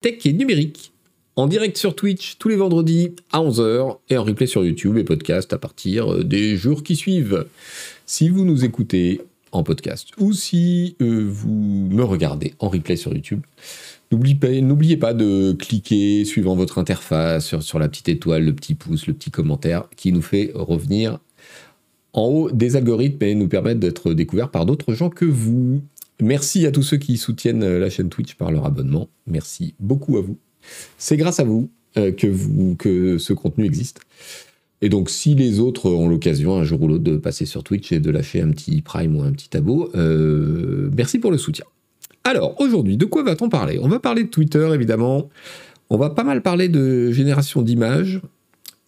tech et numérique, en direct sur Twitch tous les vendredis à 11h et en replay sur YouTube et podcast à partir euh, des jours qui suivent. Si vous nous écoutez en podcast ou si euh, vous me regardez en replay sur YouTube, n'oubliez pas, de cliquer suivant votre interface sur, sur la petite étoile, le petit pouce, le petit commentaire qui nous fait revenir en haut des algorithmes et nous permettre d'être découverts par d'autres gens que vous. Merci à tous ceux qui soutiennent euh, la chaîne Twitch par leur abonnement. Merci beaucoup à vous. C'est grâce à vous euh, que, vous, que ce contenu existe. Et donc, si les autres ont l'occasion un jour ou l'autre de passer sur Twitch et de lâcher un petit Prime ou un petit abo, euh, merci pour le soutien. Alors, aujourd'hui, de quoi va-t-on parler? On va parler de Twitter, évidemment. On va pas mal parler de génération d'images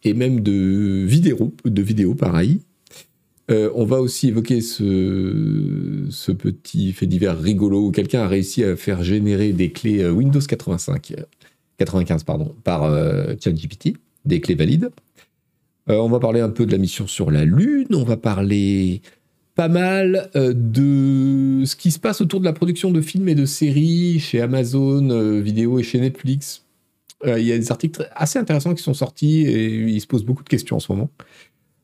et même de vidéos, de vidéos pareil. Euh, on va aussi évoquer ce, petit fait divers rigolo où quelqu'un a réussi à faire générer des clés euh, Windows 85, 95 pardon, par euh, ChatGPT, des clés valides. on va parler un peu de la mission sur la Lune, on va parler pas mal de ce qui se passe autour de la production de films et de séries chez Amazon Vidéo et chez Netflix. Il y a des articles assez intéressants qui sont sortis et ils se posent beaucoup de questions en ce moment.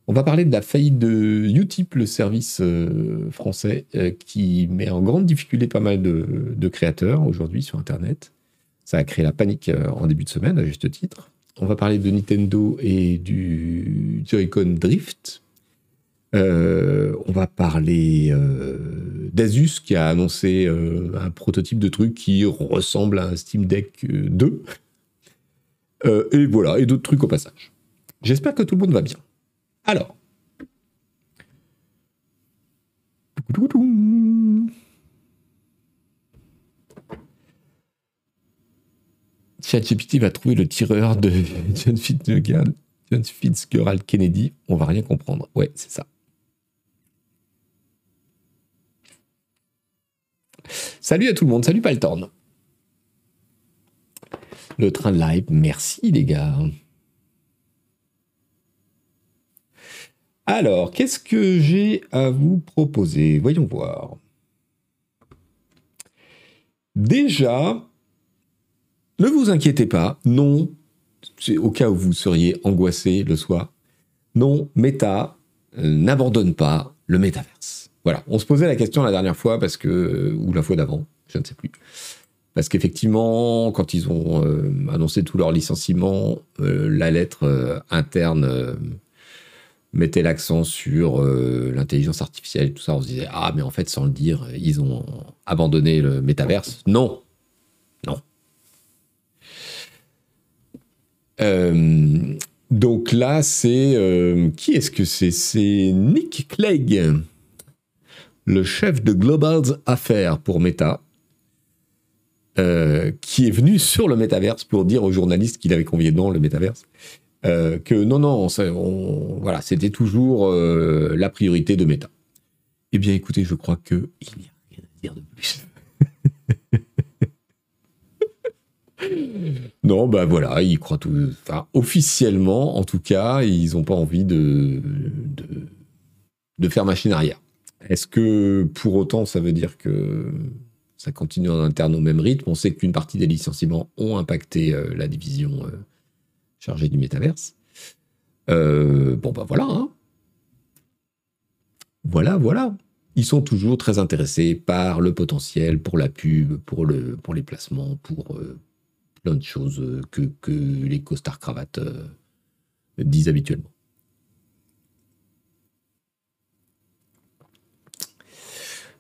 On va parler de la faillite de Utip, le service euh, français, euh, qui met en grande difficulté pas mal de, créateurs aujourd'hui sur Internet. Ça a créé la panique euh, en début de semaine, à juste titre. On va parler de Nintendo et du Joy-Con Drift. on va parler d'Asus qui a annoncé un prototype de truc qui ressemble à un Steam Deck 2. et voilà, et d'autres trucs au passage. J'espère que tout le monde va bien. Alors. ChatGPT va trouver le tireur de John Fitzgerald, John Kennedy. On va rien comprendre. Ouais, c'est ça. Salut à tout le monde, salut Paltorn. Le train live, merci les gars. Alors, qu'est-ce que j'ai à vous proposer? Voyons voir. Déjà, ne vous inquiétez pas, non, au cas où vous seriez angoissé le soir, non, Meta euh, n'abandonne pas le métaverse. Voilà, on se posait la question la dernière fois, parce que, ou la fois d'avant, je ne sais plus. Parce qu'effectivement, quand ils ont euh, annoncé tout leur licenciement, euh, la lettre interne mettait l'accent sur euh, l'intelligence artificielle tout ça, on se disait ah mais en fait sans le dire, ils ont abandonné le métaverse. Non, non. Euh, donc là, c'est euh, qui est-ce que c'est? C'est Nick Clegg, le chef de Global Affairs pour Meta. qui est venu sur le métaverse pour dire aux journalistes qu'il avait convié dans le métaverse euh, que non, non, voilà, c'était toujours euh, la priorité de Meta. Eh bien, écoutez, je crois que il n'y a rien à dire de plus. non, bah voilà, ils croient tout. Enfin, officiellement, en tout cas, ils n'ont pas envie de, de, de faire machine arrière. Est-ce que pour autant, ça veut dire que ça continue en interne au même rythme? On sait qu'une partie des licenciements ont impacté euh, la division chargé du métaverse. Euh, bon, bah voilà. Hein. Voilà, voilà. Ils sont toujours très intéressés par le potentiel, pour la pub, pour, le, pour les placements, pour euh, plein de choses que, que les costards cravates euh, disent habituellement.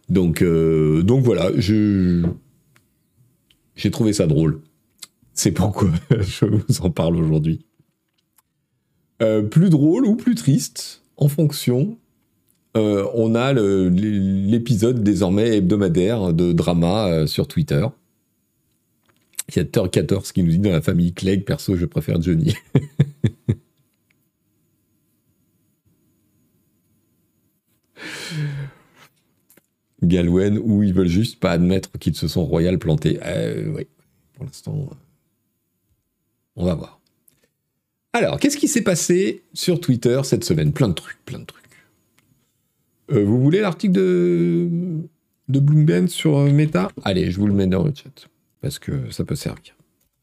Donc, donc voilà, je, j'ai trouvé ça drôle. C'est pourquoi je vous en parle aujourd'hui. Euh, plus drôle ou plus triste, en fonction. Euh, on a l'épisode désormais hebdomadaire de drama euh, sur Twitter. Il y a Thor14 qui nous dit dans la famille Clegg, perso, je préfère Johnny. Galwen, où ils veulent juste pas admettre qu'ils se sont royal plantés. oui, pour l'instant. On va voir. Alors, qu'est-ce qui s'est passé sur Twitter cette semaine? Plein de trucs, plein de trucs. Euh, vous voulez l'article de, Bloomberg sur euh, Meta? Allez, je vous le mets dans le chat, parce que ça peut servir.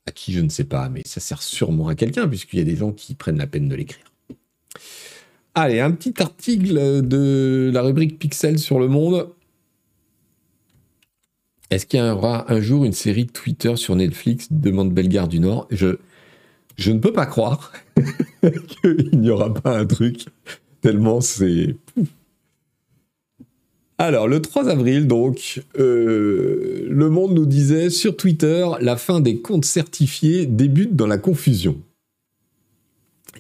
À qui je ne sais pas, mais ça sert sûrement à quelqu'un, puisqu'il y a des gens qui prennent la peine de l'écrire. Allez, un petit article de la rubrique Pixel sur le monde. Est-ce qu'il y aura un jour une série Twitter sur Netflix? Demande Bellegarde du Nord je, je ne peux pas croire qu'il n'y aura pas un truc, tellement c'est... Alors, le 3 avril, donc, euh, Le Monde nous disait sur Twitter, la fin des comptes certifiés débute dans la confusion.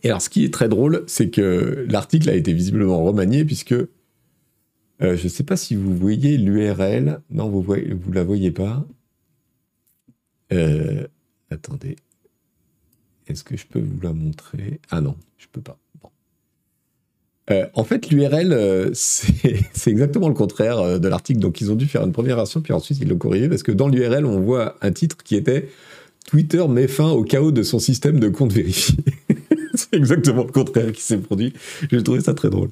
Et alors, ce qui est très drôle, c'est que l'article a été visiblement remanié, puisque euh, je ne sais pas si vous voyez l'URL. Non, vous ne la voyez pas. Euh, attendez. Est-ce que je peux vous la montrer? Ah non, je peux pas. Euh, en fait, l'URL, euh, c'est exactement le contraire euh, de l'article. Donc, ils ont dû faire une première version, puis ensuite, ils l'ont corrigé, parce que dans l'URL, on voit un titre qui était Twitter met fin au chaos de son système de compte vérifié. c'est exactement le contraire qui s'est produit. J'ai trouvé ça très drôle.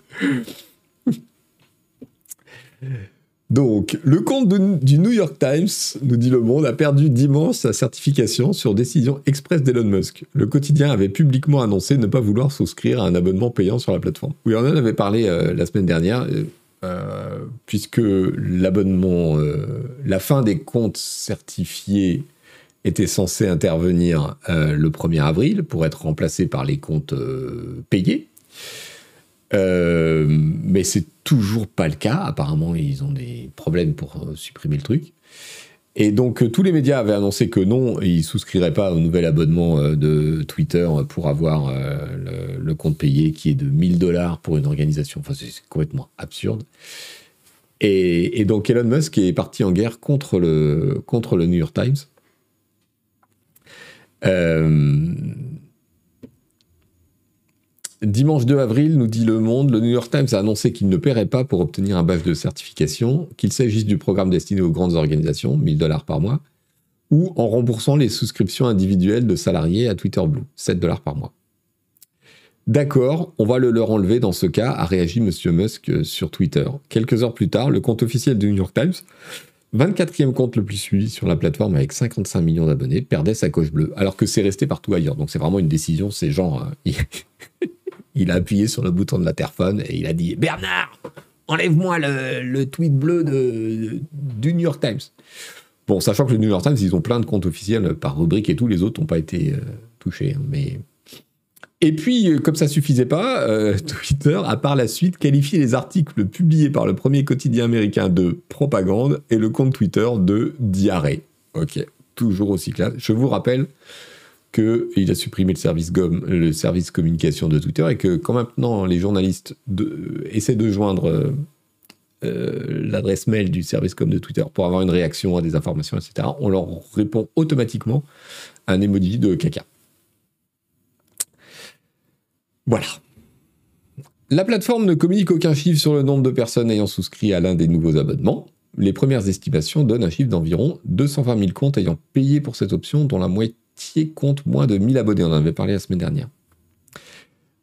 Donc, le compte du New York Times, nous dit Le Monde, a perdu dimanche sa certification sur décision express d'Elon Musk. Le quotidien avait publiquement annoncé ne pas vouloir souscrire à un abonnement payant sur la plateforme. Oui, on en avait parlé euh, la semaine dernière, euh, euh, puisque l'abonnement, la fin des comptes certifiés était censé intervenir le 1er avril pour être remplacé par les comptes payés. Mais c'est toujours pas le cas. Apparemment, ils ont des problèmes pour euh, supprimer le truc. Et donc, euh, tous les médias avaient annoncé que non, ils souscriraient pas au nouvel abonnement de Twitter pour avoir le, compte payé qui est de 1000 dollars pour une organisation. Enfin, c'est complètement absurde. Et, donc, Elon Musk est parti en guerre contre le, contre le New York Times. Euh, Dimanche 2 avril, nous dit Le Monde, le New York Times a annoncé qu'il ne paierait pas pour obtenir un badge de certification, qu'il s'agisse du programme destiné aux grandes organisations, 1000 dollars par mois, ou en remboursant les souscriptions individuelles de salariés à Twitter Blue, 7 dollars par mois. D'accord, on va le leur enlever dans ce cas, a réagi M. Musk sur Twitter. Quelques heures plus tard, le compte officiel du New York Times, 24e compte le plus suivi sur la plateforme avec 55 millions d'abonnés, perdait sa coche bleue, alors que c'est resté partout ailleurs. Donc c'est vraiment une décision, c'est genre... Il a appuyé sur le bouton de l'interphone et il a dit Bernard, enlève-moi le, tweet bleu du New York Times. Bon, sachant que le New York Times, ils ont plein de comptes officiels par rubrique et tout, les autres n'ont pas été euh, touchés. Hein, mais... Et puis, euh, comme ça suffisait pas, euh, Twitter a par la suite qualifié les articles publiés par le premier quotidien américain de propagande et le compte Twitter de diarrhée. Ok, toujours aussi classe. Je vous rappelle qu'il a supprimé le service, le service communication de Twitter et que quand maintenant les journalistes essaient de joindre euh, euh, l'adresse mail du service com de Twitter pour avoir une réaction à des informations, etc., on leur répond automatiquement un emoji de caca. Voilà. La plateforme ne communique aucun chiffre sur le nombre de personnes ayant souscrit à l'un des nouveaux abonnements. Les premières estimations donnent un chiffre d'environ 220 000 comptes ayant payé pour cette option, dont la moitié compte moins de 1000 abonnés. On en avait parlé la semaine dernière.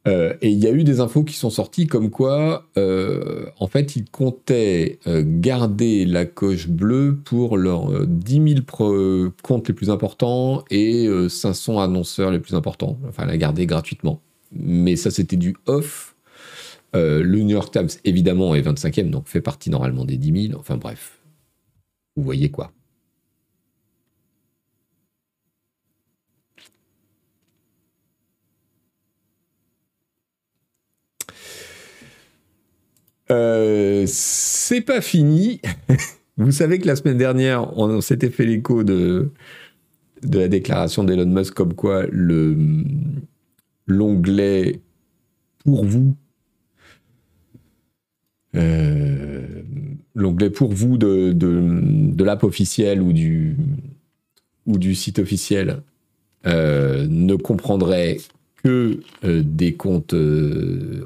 Euh, et il y a eu des infos qui sont sorties comme quoi, euh, en fait, ils comptaient euh, garder la coche bleue pour leurs 10 000 comptes les plus importants et 500 annonceurs les plus importants. Enfin, la garder gratuitement. Mais ça, c'était du off. le New York Times, évidemment, est 25e, donc fait partie normalement des 10 000. Enfin, bref. Vous voyez quoi. Euh, c'est pas fini. Vous savez que la semaine dernière, on, s'était fait l'écho de, la déclaration d'Elon Musk comme quoi le l'onglet pour vous euh, l'onglet pour vous de, de, l'app officielle ou du, site officiel euh, ne comprendrait que des comptes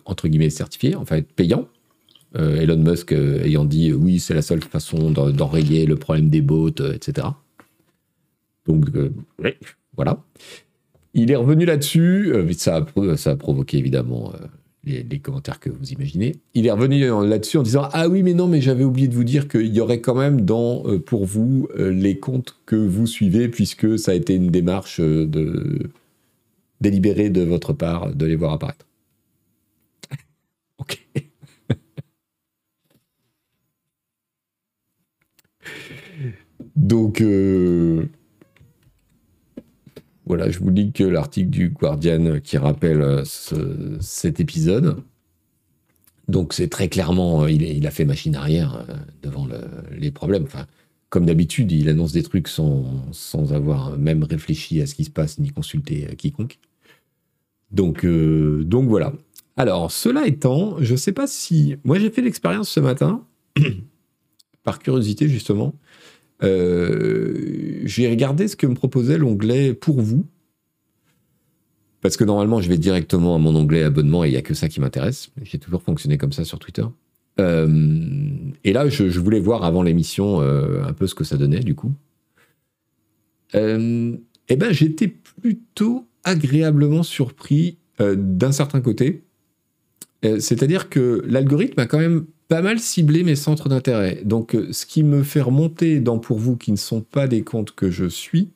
entre guillemets certifiés, en fait payants, Elon Musk euh, ayant dit euh, oui, c'est la seule façon d'enrayer le problème des bots, etc. Donc, voilà. Il est revenu là-dessus. ça, a, ça a provoqué évidemment les, commentaires que vous imaginez. Il est revenu là-dessus en disant Ah oui, mais non, mais j'avais oublié de vous dire qu'il y aurait quand même dans, pour vous, les comptes que vous suivez, puisque ça a été une démarche de délibérée de votre part de les voir apparaître. ok. Donc, euh, voilà, je vous lis que l'article du Guardian qui rappelle euh, cet épisode. Donc, c'est très clairement, euh, il, a fait machine arrière devant les problèmes. Comme d'habitude, il annonce des trucs sans, sans, avoir même réfléchi à ce qui se passe ni consulté quiconque. Donc, donc voilà. Alors, cela étant, je ne sais pas si. Moi, j'ai fait l'expérience ce matin, par curiosité justement, euh, j'ai regardé ce que me proposait l'onglet pour vous. Parce que normalement, je vais directement à mon onglet abonnement et il n'y a que ça qui m'intéresse. J'ai toujours fonctionné comme ça sur Twitter. Euh, et là, je, voulais voir avant l'émission euh, un peu ce que ça donnait, du coup. eh ben, j'étais plutôt agréablement surpris d'un certain côté. C'est-à-dire que l'algorithme a quand même pas mal ciblé mes centres d'intérêt. Donc, euh, ce qui me fait remonter dans pour vous qui ne sont pas des comptes que je suis,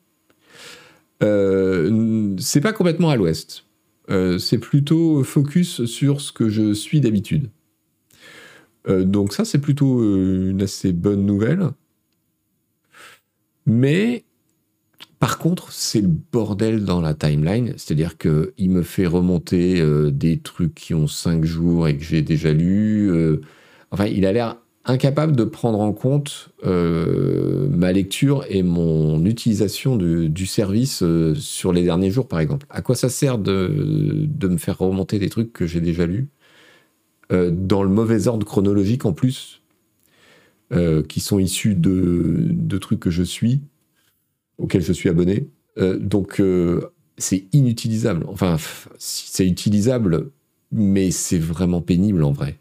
euh, c'est pas complètement à l'ouest. Euh, c'est plutôt focus sur ce que je suis d'habitude. donc ça, c'est plutôt une assez bonne nouvelle. Mais par contre, c'est le bordel dans la timeline. C'est-à-dire qu'il me fait remonter des trucs qui ont 5 jours et que j'ai déjà lus. Enfin, il a l'air incapable de prendre en compte euh, ma lecture et mon utilisation du service euh, sur les derniers jours, par exemple. À quoi ça sert de, me faire remonter des trucs que j'ai déjà lus euh, dans le mauvais ordre chronologique en plus, qui sont issus de, de, trucs que je suis, auxquels je suis abonné. donc, c'est inutilisable. Enfin, c'est utilisable, mais c'est vraiment pénible en vrai.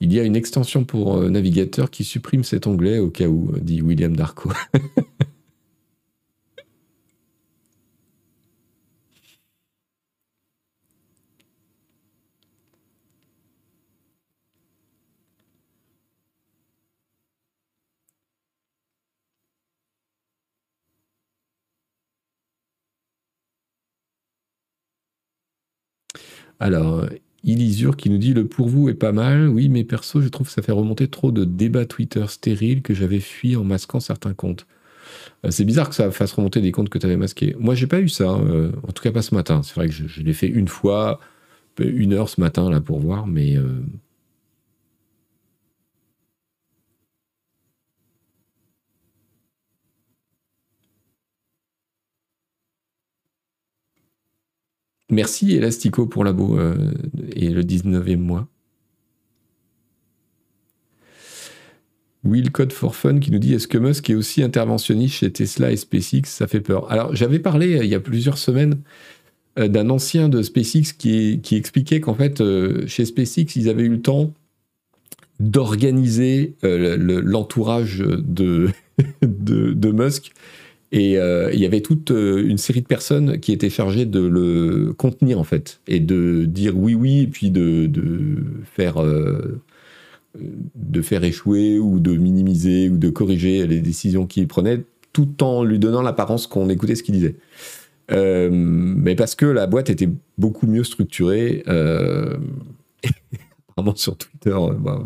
Il y a une extension pour euh, navigateur qui supprime cet onglet au cas où, dit William Darko. Alors, Ilisure qui nous dit le pour vous est pas mal. Oui, mais perso, je trouve que ça fait remonter trop de débats Twitter stériles que j'avais fui en masquant certains comptes. Euh, c'est bizarre que ça fasse remonter des comptes que tu avais masqués. Moi, j'ai pas eu ça. Euh, en tout cas, pas ce matin. C'est vrai que je, l'ai fait une fois, une heure ce matin, là, pour voir, mais. Euh, Merci Elastico pour l'abo euh, et le 19e mois. Will Code for Fun qui nous dit est-ce que Musk est aussi interventionniste chez Tesla et SpaceX? Ça fait peur. Alors j'avais parlé euh, il y a plusieurs semaines euh, d'un ancien de SpaceX qui, expliquait qu'en fait chez SpaceX ils avaient eu le temps d'organiser l'entourage de, Musk et euh, il y avait toute euh, une série de personnes qui étaient chargées de le contenir, en fait, et de dire oui, oui, et puis de, faire, euh, de faire échouer ou de minimiser ou de corriger les décisions qu'il prenait, tout en lui donnant l'apparence qu'on écoutait ce qu'il disait. mais parce que la boîte était beaucoup mieux structurée. Apparemment sur Twitter,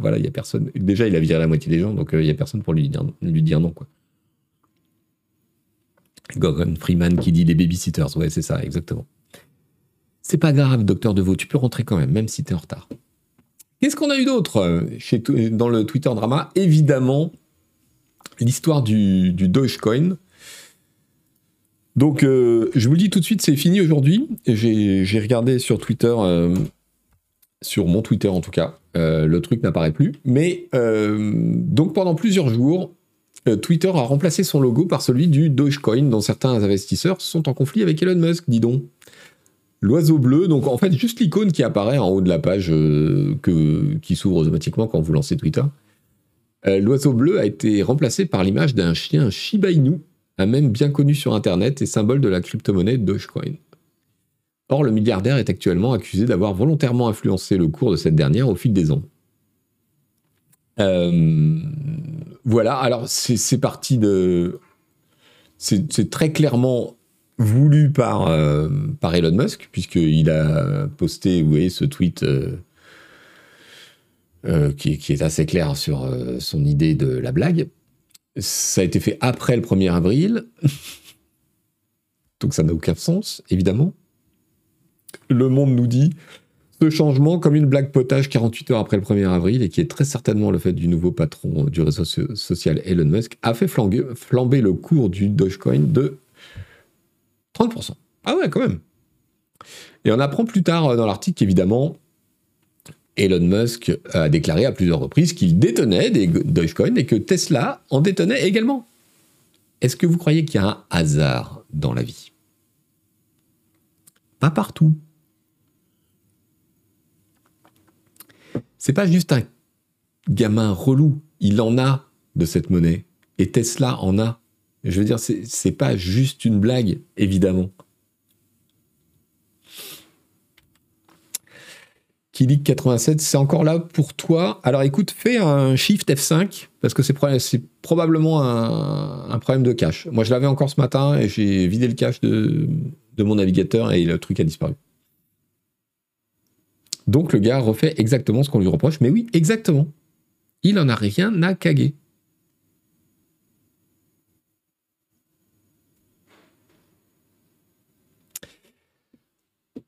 voilà, il y a personne. Déjà, il a viré la moitié des gens, donc il y a personne pour lui dire, lui dire non, quoi. Gordon Freeman qui dit les babysitters. Ouais, c'est ça, exactement. C'est pas grave, docteur Deveau, tu peux rentrer quand même, même si tu es en retard. Qu'est-ce qu'on a eu d'autre euh, dans le Twitter drama? Évidemment, l'histoire du, Dogecoin. Donc, euh, je vous le dis tout de suite, c'est fini aujourd'hui. J'ai regardé sur Twitter, euh, sur mon Twitter en tout cas, le truc n'apparaît plus. Mais donc pendant plusieurs jours, euh, Twitter a remplacé son logo par celui du Dogecoin, dont certains investisseurs sont en conflit avec Elon Musk, dis donc. L'oiseau bleu, donc en fait juste l'icône qui apparaît en haut de la page euh, qui s'ouvre automatiquement quand vous lancez Twitter. L'oiseau bleu a été remplacé par l'image d'un chien Shiba Inu, un même bien connu sur Internet et symbole de la crypto-monnaie Dogecoin. Or, le milliardaire est actuellement accusé d'avoir volontairement influencé le cours de cette dernière au fil des ans. Euh, voilà, alors c'est parti de. C'est très clairement voulu par, euh, par Elon Musk, puisqu'il a posté, vous voyez, ce tweet euh, qui, qui, est assez clair sur son idée de la blague. Ça a été fait après le 1er avril, donc ça n'a aucun sens, évidemment. Le Monde nous dit ce changement comme une blague potage 48 heures après le 1er avril et qui est très certainement le fait du nouveau patron du réseau social Elon Musk a fait flamber, le cours du Dogecoin de 30%. Ah ouais, quand même. Et on apprend plus tard dans l'article qu'évidemment, Elon Musk a déclaré à plusieurs reprises qu'il détenait des Dogecoin et que Tesla en détenait également. Est-ce que vous croyez qu'il y a un hasard dans la vie? Pas partout. C'est pas juste un gamin relou. Il en a de cette monnaie. Et Tesla en a. Je veux dire, c'est pas juste une blague, évidemment. Kilik 87, c'est encore là pour toi. Alors écoute, fais un Shift F5 parce que c'est probablement un, problème de cache. Moi, je l'avais encore ce matin et j'ai vidé le cache de mon navigateur et le truc a disparu. Donc le gars refait exactement ce qu'on lui reproche. Mais oui, exactement. Il en a rien à caguer.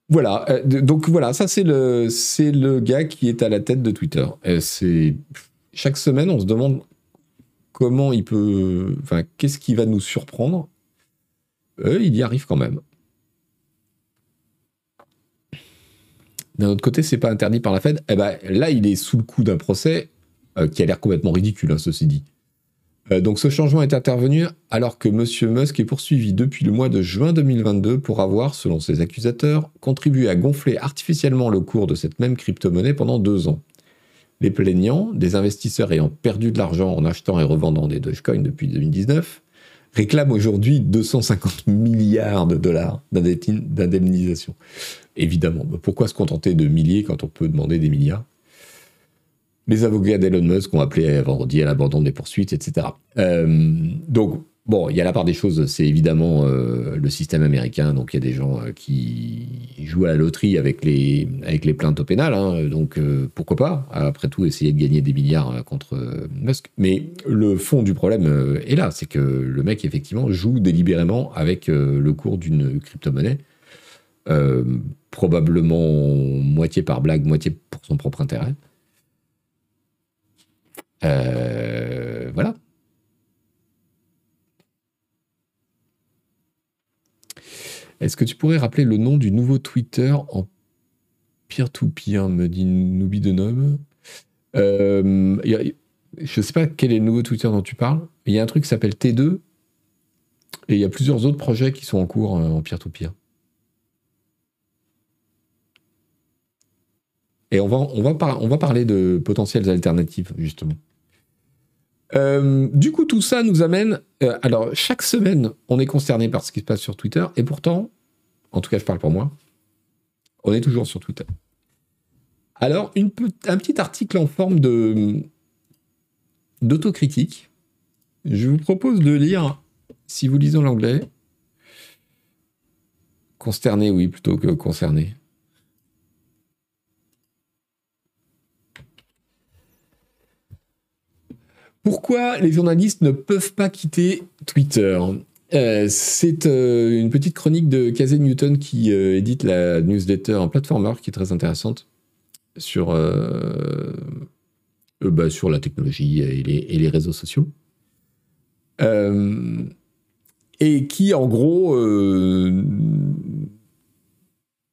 Voilà, euh, donc voilà, ça c'est le, gars qui est à la tête de Twitter. c'est chaque semaine, on se demande comment il peut, enfin, qu'est-ce qui va nous surprendre. Euh, il y arrive quand même. D'un autre côté, c'est pas interdit par la Fed. Eh ben, là, il est sous le coup d'un procès euh, qui a l'air complètement ridicule, hein, ceci dit. Euh, donc ce changement est intervenu alors que M. Musk est poursuivi depuis le mois de juin 2022 pour avoir, selon ses accusateurs, contribué à gonfler artificiellement le cours de cette même crypto-monnaie pendant deux ans. Les plaignants, des investisseurs ayant perdu de l'argent en achetant et revendant des Dogecoin depuis 2019, réclament aujourd'hui 250 milliards de dollars d'indemnisation évidemment. Pourquoi se contenter de milliers quand on peut demander des milliards? Les avocats d'Elon Musk ont appelé vendredi à l'abandon des poursuites, etc. Euh, donc, bon, il y a la part des choses, c'est évidemment euh, le système américain. Donc, il y a des gens euh, qui jouent à la loterie avec les, plaintes au pénal. Hein. donc, pourquoi pas Après tout, essayer de gagner des milliards contre Musk. Mais le fond du problème est là c'est que le mec, effectivement, joue délibérément avec le cours d'une crypto-monnaie euh, probablement moitié par blague, moitié pour son propre intérêt. Euh, voilà. Est-ce que tu pourrais rappeler le nom du nouveau Twitter en peer-to-peer, me dit Noubi de Nob? Euh, Je ne sais pas quel est le nouveau Twitter dont tu parles. Il y a un truc qui s'appelle T2 et il y a plusieurs autres projets qui sont en cours en peer-to-peer. Et on va, on va, on va parler de potentielles alternatives, justement. Euh, du coup, tout ça nous amène. Euh, alors, chaque semaine, on est concerné par ce qui se passe sur Twitter, et pourtant, en tout cas, je parle pour moi, on est toujours sur Twitter. Alors, un petit article en forme de d'autocritique. Je vous propose de lire, si vous lisez l'anglais, consterné, oui, plutôt que concerné. Pourquoi les journalistes ne peuvent pas quitter Twitter? Euh, c'est euh, une petite chronique de Casey Newton qui euh, édite la newsletter Platformer qui est très intéressante sur, bah, sur la technologie et les réseaux sociaux. et qui en gros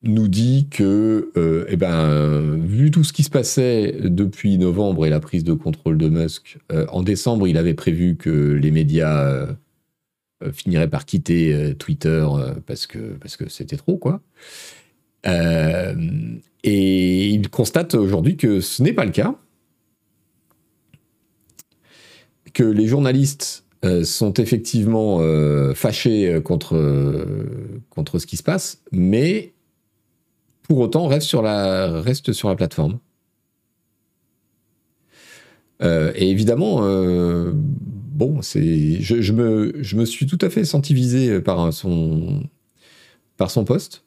nous dit que, euh, eh ben, vu tout ce qui se passait depuis novembre et la prise de contrôle de Musk, euh, en décembre, il avait prévu que les médias euh, finiraient par quitter Twitter parce que parce que c'était trop, quoi. et il constate aujourd'hui que ce n'est pas le cas. que les journalistes sont effectivement fâchés contre, contre ce qui se passe, mais pour autant restent sur la, plateforme. et évidemment, bon, c'est, je, me, je me suis tout à fait senti visé par son, par son poste,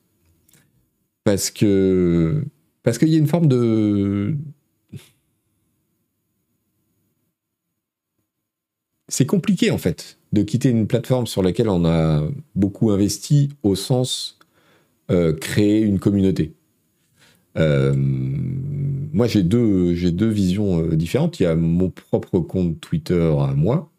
parce que parce qu'il y a une forme de c'est compliqué en fait de quitter une plateforme sur laquelle on a beaucoup investi au sens euh, créer une communauté. Euh, moi, j'ai deux, deux visions euh, différentes. Il y a mon propre compte Twitter à moi,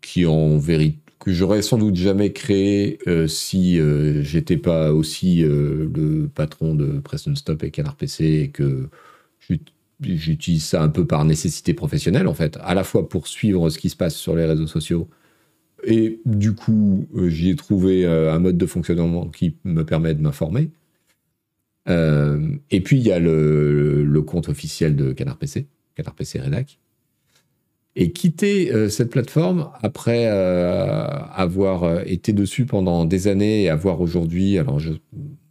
qui en vérité que j'aurais sans doute jamais créé si j'étais pas aussi le patron de Preston Stop et Canard PC et que j'utilise ça un peu par nécessité professionnelle, en fait, à la fois pour suivre ce qui se passe sur les réseaux sociaux. Et du coup, euh, j'y ai trouvé euh, un mode de fonctionnement qui me permet de m'informer. Euh, et puis, il y a le, compte officiel de Canard PC, Canard PC Redac. Et quitter cette plateforme après avoir été dessus pendant des années et avoir aujourd'hui, alors je,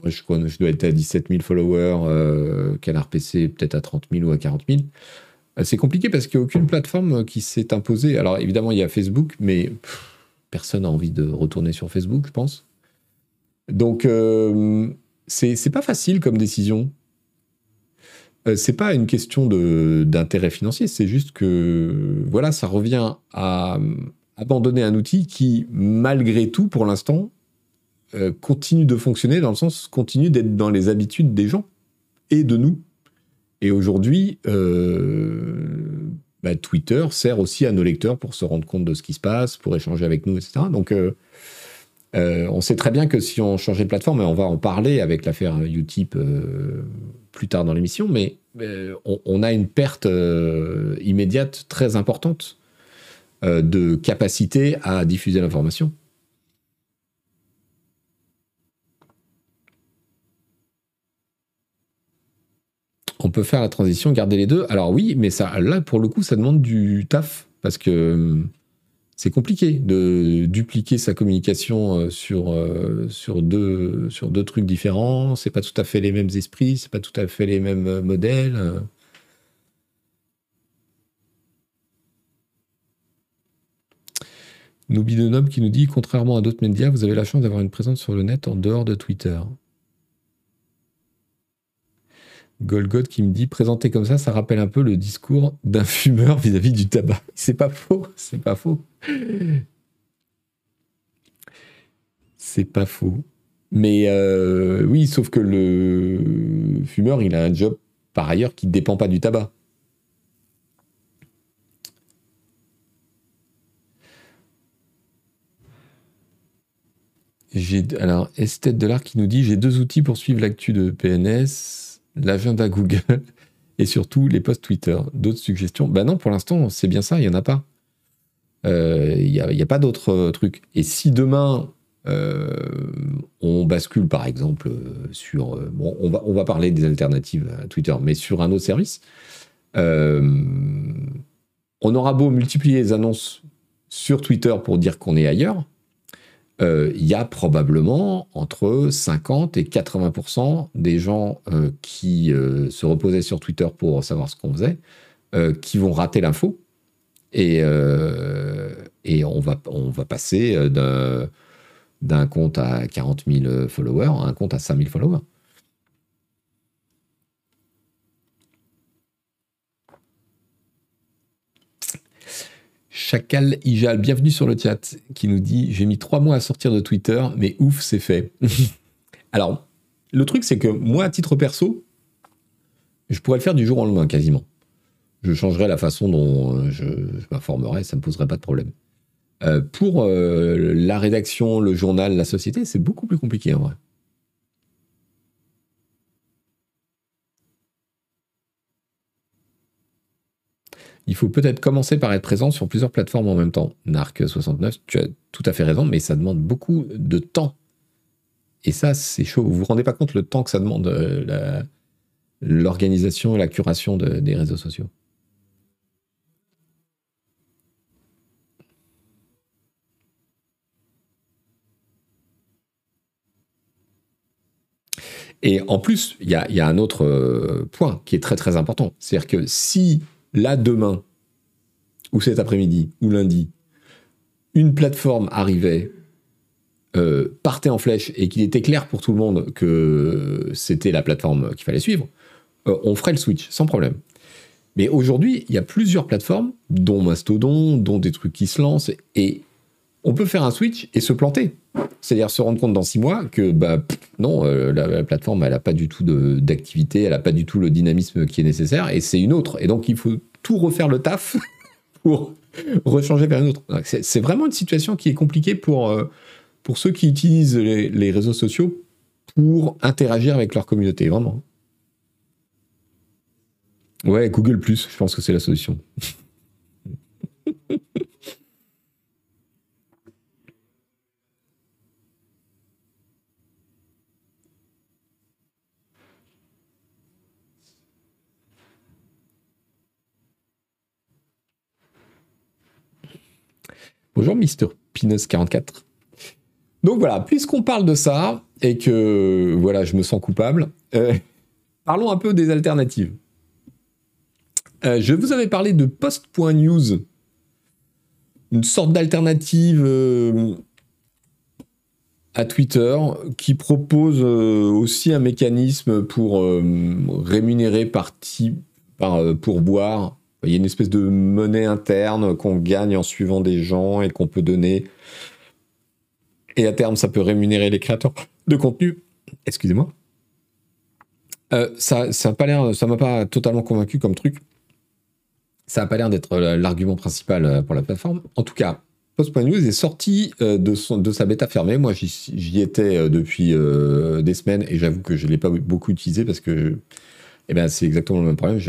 je, je, dois être à 17 000 followers, Canard PC peut-être à 30 000 ou à 40 000. Euh, c'est compliqué parce qu'il n'y a aucune plateforme qui s'est imposée. Alors évidemment, il y a Facebook, mais personne n'a envie de retourner sur Facebook, je pense. Donc, euh, c'est pas facile comme décision. Euh, c'est pas une question d'intérêt financier, c'est juste que voilà, ça revient à abandonner un outil qui, malgré tout, pour l'instant, euh, continue de fonctionner dans le sens continue d'être dans les habitudes des gens et de nous. Et aujourd'hui, euh, bah, Twitter sert aussi à nos lecteurs pour se rendre compte de ce qui se passe, pour échanger avec nous, etc. Donc, euh, on sait très bien que si on changeait de plateforme, et on va en parler avec l'affaire Utip plus tard dans l'émission, mais on, a une perte immédiate très importante de capacité à diffuser l'information. On peut faire la transition, garder les deux. Alors oui, mais ça, là, pour le coup, ça demande du taf, parce que hum, c'est compliqué de dupliquer sa communication euh, sur, euh, sur, deux, sur deux trucs différents. C'est pas tout à fait les mêmes esprits, c'est pas tout à fait les mêmes euh, modèles. Nob qui nous dit Contrairement à d'autres médias, vous avez la chance d'avoir une présence sur le net en dehors de Twitter. Golgot qui me dit présenté comme ça, ça rappelle un peu le discours d'un fumeur vis-à-vis du tabac. C'est pas faux, c'est pas faux. C'est pas faux. Mais euh, oui, sauf que le fumeur, il a un job par ailleurs qui ne dépend pas du tabac. J'ai alors Esthète de l'art qui nous dit j'ai deux outils pour suivre l'actu de PNS l'agenda Google et surtout les posts Twitter. D'autres suggestions? Ben non, pour l'instant, c'est bien ça, il n'y en a pas. Il euh, n'y a, pas d'autres euh, trucs. Et si demain, euh, on bascule par exemple sur... bon, on va parler des alternatives à Twitter, mais sur un autre service, on aura beau multiplier les annonces sur Twitter pour dire qu'on est ailleurs, euh, il y a probablement entre 50 et 80% des gens euh, qui euh, se reposaient sur Twitter pour savoir ce qu'on faisait, qui vont rater l'info. Et, on, va, on va passer d'un compte à 40 000 followers à un compte à 5 000 followers. Chacal Ijal, bienvenue sur le chat, qui nous dit J'ai mis trois mois à sortir de Twitter, mais ouf, c'est fait. Alors, le truc, c'est que moi, à titre perso, je pourrais le faire du jour au lendemain, quasiment. Je changerais la façon dont euh, je, m'informerais, ça ne me poserait pas de problème. Euh, pour euh, la rédaction, le journal, la société, c'est beaucoup plus compliqué en vrai. il faut peut-être commencer par être présent sur plusieurs plateformes en même temps. Narc69, tu as tout à fait raison, mais ça demande beaucoup de temps. Et ça, c'est chaud. Vous vous rendez pas compte le temps que ça demande euh, l'organisation, et la, curation des réseaux sociaux? Et en plus, il y a, un autre euh, point qui est très très important. C'est-à-dire que si là, demain, ou cet après-midi, ou lundi, une plateforme arrivait, euh, partait en flèche et qu'il était clair pour tout le monde que c'était la plateforme qu'il fallait suivre, euh, on ferait le switch sans problème. Mais aujourd'hui, il y a plusieurs plateformes, dont Mastodon, dont des trucs qui se lancent, et on peut faire un switch et se planter. C'est-à-dire se rendre compte dans six mois que bah, non, euh, la, plateforme, elle n'a pas du tout d'activité, elle n'a pas du tout le dynamisme qui est nécessaire, et c'est une autre. Et donc, il faut tout refaire le taf pour rechanger vers une autre. C'est vraiment une situation qui est compliquée pour, euh, pour ceux qui utilisent les, les réseaux sociaux pour interagir avec leur communauté, vraiment. Ouais, Google je pense que c'est la solution. Bonjour Mister Pinus44. Donc voilà, puisqu'on parle de ça et que voilà, je me sens coupable, euh, parlons un peu des alternatives. Euh, je vous avais parlé de Post.news, une sorte d'alternative euh, à Twitter qui propose aussi un mécanisme pour rémunérer par, par pourboire il y a une espèce de monnaie interne qu'on gagne en suivant des gens et qu'on peut donner. Et à terme, ça peut rémunérer les créateurs de contenu. Excusez-moi. Euh, ça, ça ça m'a pas totalement convaincu comme truc. Ça n'a pas l'air d'être l'argument principal euh, pour la plateforme. En tout cas, Post.news est sorti euh, de, son, de sa bêta fermée. Moi, j'y étais depuis des semaines et j'avoue que je ne l'ai pas beaucoup utilisé parce que eh ben, c'est exactement le même problème.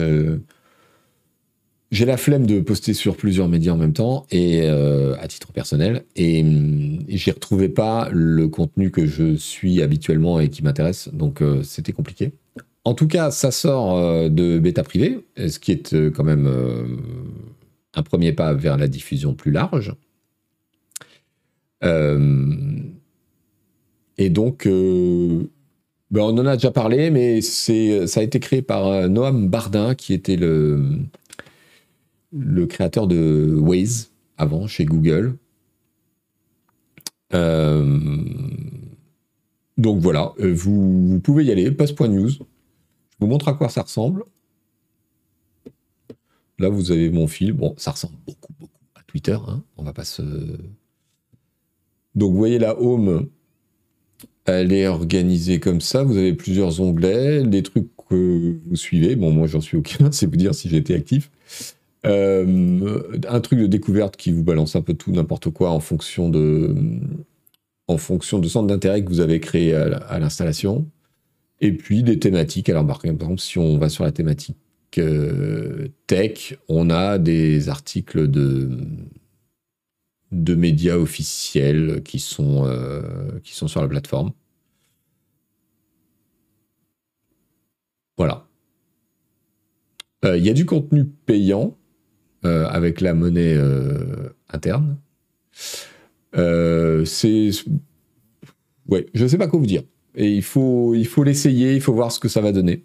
J'ai la flemme de poster sur plusieurs médias en même temps et euh, à titre personnel et, hum, j'y retrouvais pas le contenu que je suis habituellement et qui m'intéresse donc euh, c'était compliqué. En tout cas, ça sort euh, de bêta privée, ce qui est quand même un premier pas vers la diffusion plus large. et donc, ben on en a déjà parlé, mais c'est, ça a été créé par Noam Bardin, qui était le, le créateur de Waze avant chez Google. Euh, donc voilà, euh, vous, pouvez y aller, passe.news. Je vous montre à quoi ça ressemble. Là, vous avez mon fil. Bon, ça ressemble beaucoup, beaucoup à Twitter. Hein. On va pas se. Donc, vous voyez la home, elle est organisée comme ça. Vous avez plusieurs onglets, les trucs que vous suivez. Bon, moi, j'en suis aucun, c'est vous dire si été actif. Euh, un truc de découverte qui vous balance un peu tout, n'importe quoi en fonction de, en fonction de centre d'intérêt que vous avez créé à, l'installation. Et puis des thématiques. Alors, par exemple, si on va sur la thématique euh, tech, on a des articles de, de médias officiels qui sont, euh, qui sont sur la plateforme. Voilà. Il y a du contenu payant euh, avec la monnaie euh, interne. Euh, c'est. Ouais, je ne sais pas quoi vous dire. Et il faut il faut l'essayer, il faut voir ce que ça va donner.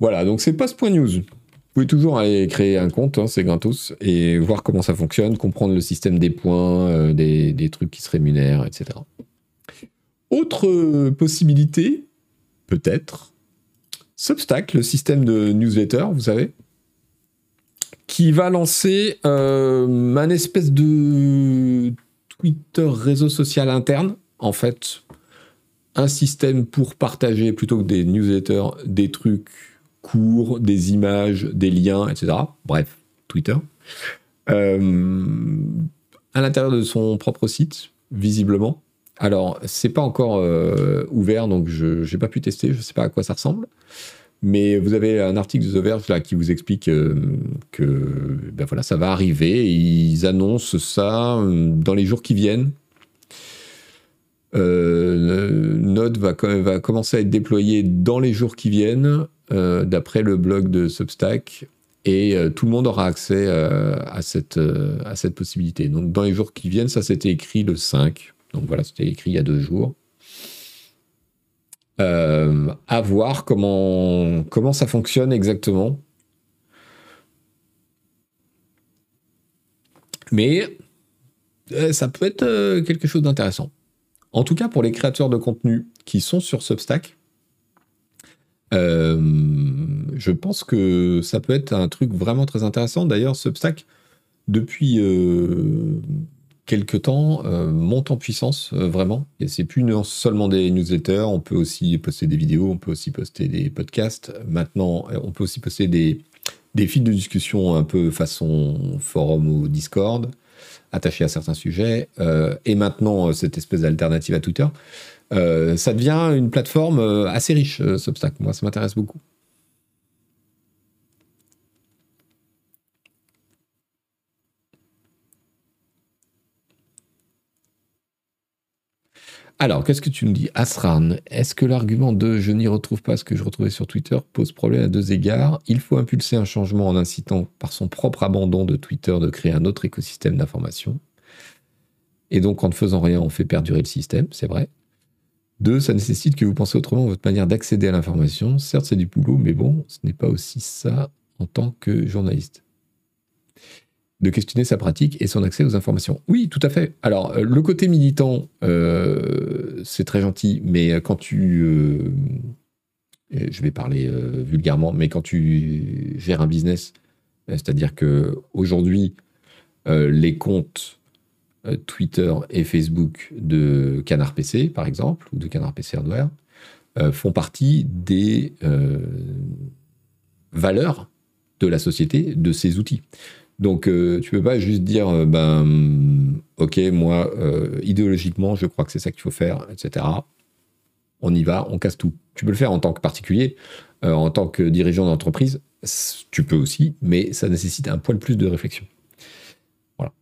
Voilà, donc c'est Post.news toujours aller créer un compte, hein, c'est gratos, et voir comment ça fonctionne, comprendre le système des points, euh, des, trucs qui se rémunèrent, etc. Autre possibilité, peut-être, Substack, le système de newsletter, vous savez, qui va lancer euh, un espèce de Twitter réseau social interne, en fait, un système pour partager plutôt que des newsletters, des trucs cours, des images, des liens, etc. Bref, Twitter. Euh, à l'intérieur de son propre site, visiblement. Alors, c'est pas encore euh, ouvert, donc je n'ai pas pu tester, je sais pas à quoi ça ressemble. Mais vous avez un article de The Verge là qui vous explique euh, que ben voilà, ça va arriver. ils annoncent ça dans les jours qui viennent. Node va, va commencer à être déployé dans les jours qui viennent. Euh, d'après le blog de Substack. et tout le monde aura accès à, cette, à cette possibilité. Donc dans les jours qui viennent, ça c'était écrit le 5. Donc voilà, c'était écrit il y a deux jours. à voir comment, comment ça fonctionne exactement. Mais euh, ça peut être euh, quelque chose d'intéressant. En tout cas, pour les créateurs de contenu qui sont sur Substack, euh, je pense que ça peut être un truc vraiment très intéressant. D'ailleurs, Substack, depuis quelques temps, monte en puissance vraiment. Et c'est plus seulement des newsletters, on peut aussi poster des vidéos, on peut aussi poster des podcasts. Maintenant, on peut aussi poster des, des de discussion un peu façon forum ou Discord, attachés à certains sujets, euh, et maintenant euh, cette espèce d'alternative à Twitter. Euh, ça devient une plateforme assez riche, Substack. Moi, ça m'intéresse beaucoup. Alors, qu'est-ce que tu nous dis Asran, est-ce que l'argument de je n'y retrouve pas ce que je retrouvais sur Twitter pose problème à deux égards? Il faut impulser un changement en incitant par son propre abandon de Twitter de créer un autre écosystème d'information. Et donc, en ne faisant rien, on fait perdurer le système, c'est vrai. Deux, ça nécessite que vous pensiez autrement votre manière d'accéder à l'information. Certes, c'est du boulot, mais bon, ce n'est pas aussi ça en tant que journaliste de questionner sa pratique et son accès aux informations. Oui, tout à fait. Alors, euh, le côté militant, euh, c'est très gentil, mais quand tu... Euh, je vais parler vulgairement, mais quand tu gères un business, c'est-à-dire que aujourd'hui, les comptes Twitter et Facebook de Canard PC, par exemple, ou de Canard PC Hardware, font partie des valeurs de la société, de ces outils. Donc, euh, tu peux pas juste dire, euh, ben, ok, moi, euh, idéologiquement, je crois que c'est ça qu'il faut faire, etc. On y va, on casse tout. Tu peux le faire en tant que particulier, en tant que dirigeant d'entreprise, tu peux aussi, mais ça nécessite un poil plus de réflexion. Voilà.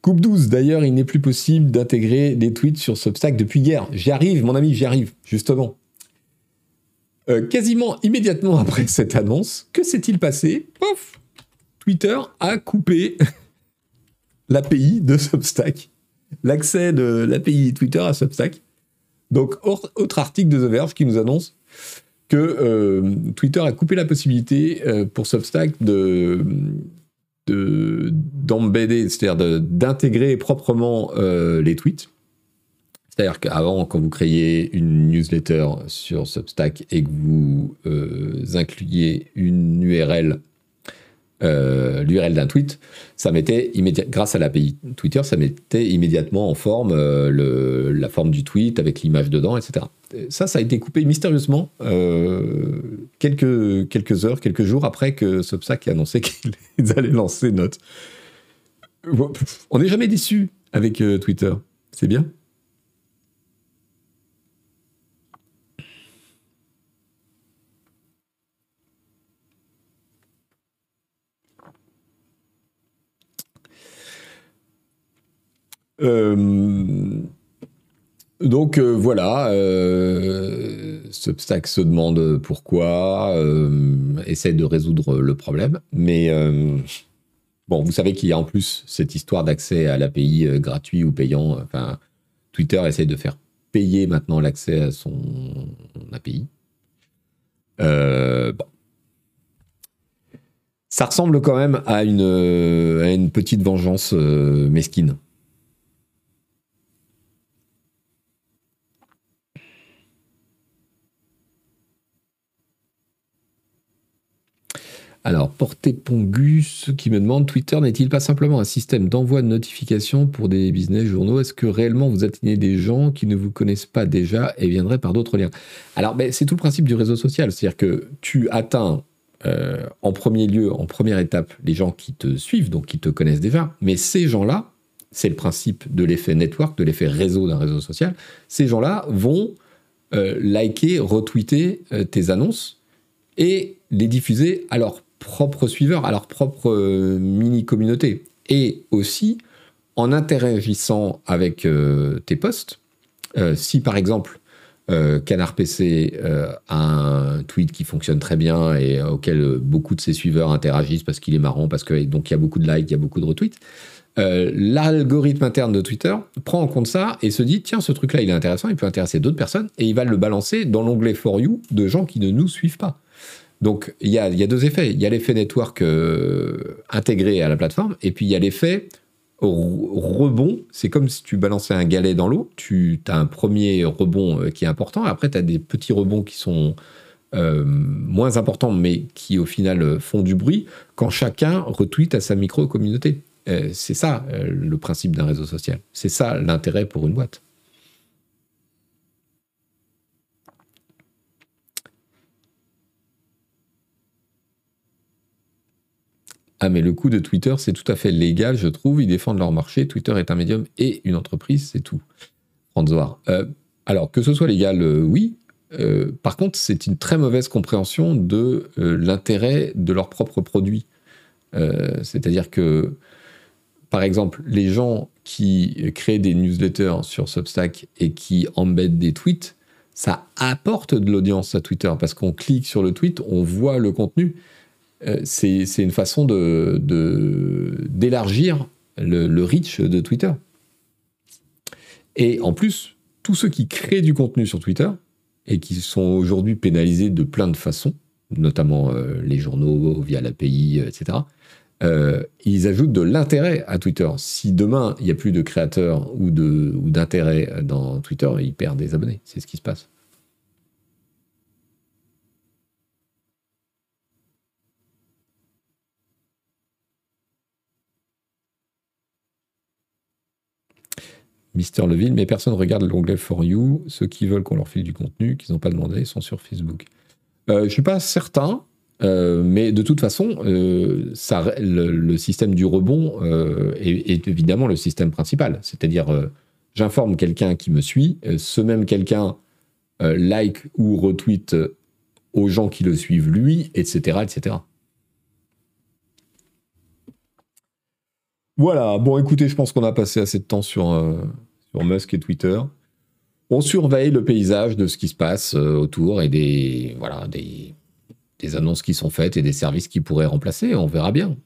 Coupe 12, d'ailleurs, il n'est plus possible d'intégrer des tweets sur Substack depuis hier. J'y arrive, mon ami, j'y arrive, justement. Euh, quasiment immédiatement après cette annonce, que s'est-il passé Pouf Twitter a coupé l'API de Substack, l'accès de l'API Twitter à Substack. Donc, autre article de The Verge qui nous annonce que euh, Twitter a coupé la possibilité euh, pour Substack de d'embedder, c'est-à-dire d'intégrer proprement les tweets. C'est-à-dire qu'avant, quand vous créiez une newsletter sur Substack et que vous euh, incluiez une URL, euh, l'URL d'un tweet, ça mettait grâce à l'API Twitter, ça mettait immédiatement en forme euh, la forme du tweet avec l'image dedans, etc. Ça, ça a été coupé mystérieusement quelques, quelques heures, quelques jours après que Substack ait annoncé qu'ils allaient lancer Note. On n'est jamais déçu avec Twitter. C'est bien. Donc euh, voilà, euh, Substack se demande pourquoi, essaie de résoudre le problème, mais bon, vous savez qu'il y a en plus cette histoire d'accès à l'API gratuit ou payant. Twitter essaie de faire payer maintenant l'accès à son API. bon. Ça ressemble quand même à une petite vengeance mesquine. Alors, Porté Pongus qui me demande Twitter n'est-il pas simplement un système d'envoi de notifications pour des business journaux? Est-ce que réellement vous atteignez des gens qui ne vous connaissent pas déjà et viendraient par d'autres liens? Alors, ben, c'est tout le principe du réseau social. C'est-à-dire que tu atteins euh, en premier lieu, en première étape, les gens qui te suivent, donc qui te connaissent déjà. Mais ces gens-là, c'est le principe de l'effet network, de l'effet réseau d'un réseau social. Ces gens-là vont euh, liker, retweeter euh, tes annonces et les diffuser à leur propres suiveurs, à leur propre euh, mini-communauté. Et aussi, en interagissant avec euh, tes posts, euh, si par exemple Canard PC a un tweet qui fonctionne très bien et auquel beaucoup de ses suiveurs interagissent parce qu'il est marrant, parce que il y a beaucoup de likes, il y a beaucoup de retweets. L'algorithme interne de Twitter prend en compte ça et se dit tiens ce truc là il est intéressant, il peut intéresser d'autres personnes et il va le balancer dans l'onglet For You de gens qui ne nous suivent pas. Donc il y a, deux effets. Il y a l'effet network euh, intégré à la plateforme, et puis il y a l'effet rebond. C'est comme si tu balançais un galet dans l'eau. Tu as un premier rebond euh, qui est important, après tu as des petits rebonds qui sont euh, moins importants, mais qui au final font du bruit, quand chacun retweet à sa micro-communauté. c'est ça le principe d'un réseau social. C'est ça l'intérêt pour une boîte. Ah, mais le coup de Twitter, c'est tout à fait légal, je trouve. Ils défendent leur marché. Twitter est un médium et une entreprise, c'est tout. Euh, alors, que ce soit légal, euh, oui. Euh, par contre, c'est une très mauvaise compréhension de l'intérêt de leurs propres produits. C'est-à-dire que, par exemple, les gens qui créent des newsletters sur Substack et qui embêtent des tweets, ça apporte de l'audience à Twitter parce qu'on clique sur le tweet, on voit le contenu. Euh, c'est une façon d'élargir de, le, reach de Twitter. Et en plus, tous ceux qui créent du contenu sur Twitter et qui sont aujourd'hui pénalisés de plein de façons, notamment euh, les journaux via l'API, etc., euh, ils ajoutent de l'intérêt à Twitter. Si demain, il n'y a plus de créateurs ou d'intérêt dans Twitter, ils perdent des abonnés. C'est ce qui se passe. Mister Leville, mais personne ne regarde l'onglet For You. Ceux qui veulent qu'on leur file du contenu, qu'ils n'ont pas demandé, sont sur Facebook. Euh, je ne suis pas certain, euh, mais de toute façon, euh, ça, le, système du rebond est, évidemment le système principal. C'est-à-dire, j'informe quelqu'un qui me suit, ce même quelqu'un like ou retweet aux gens qui le suivent lui, etc., etc. Voilà, bon écoutez, je pense qu'on a passé assez de temps sur, sur Musk et Twitter. On surveille le paysage de ce qui se passe euh, autour et des, des annonces qui sont faites et des services qui pourraient remplacer. On verra bien.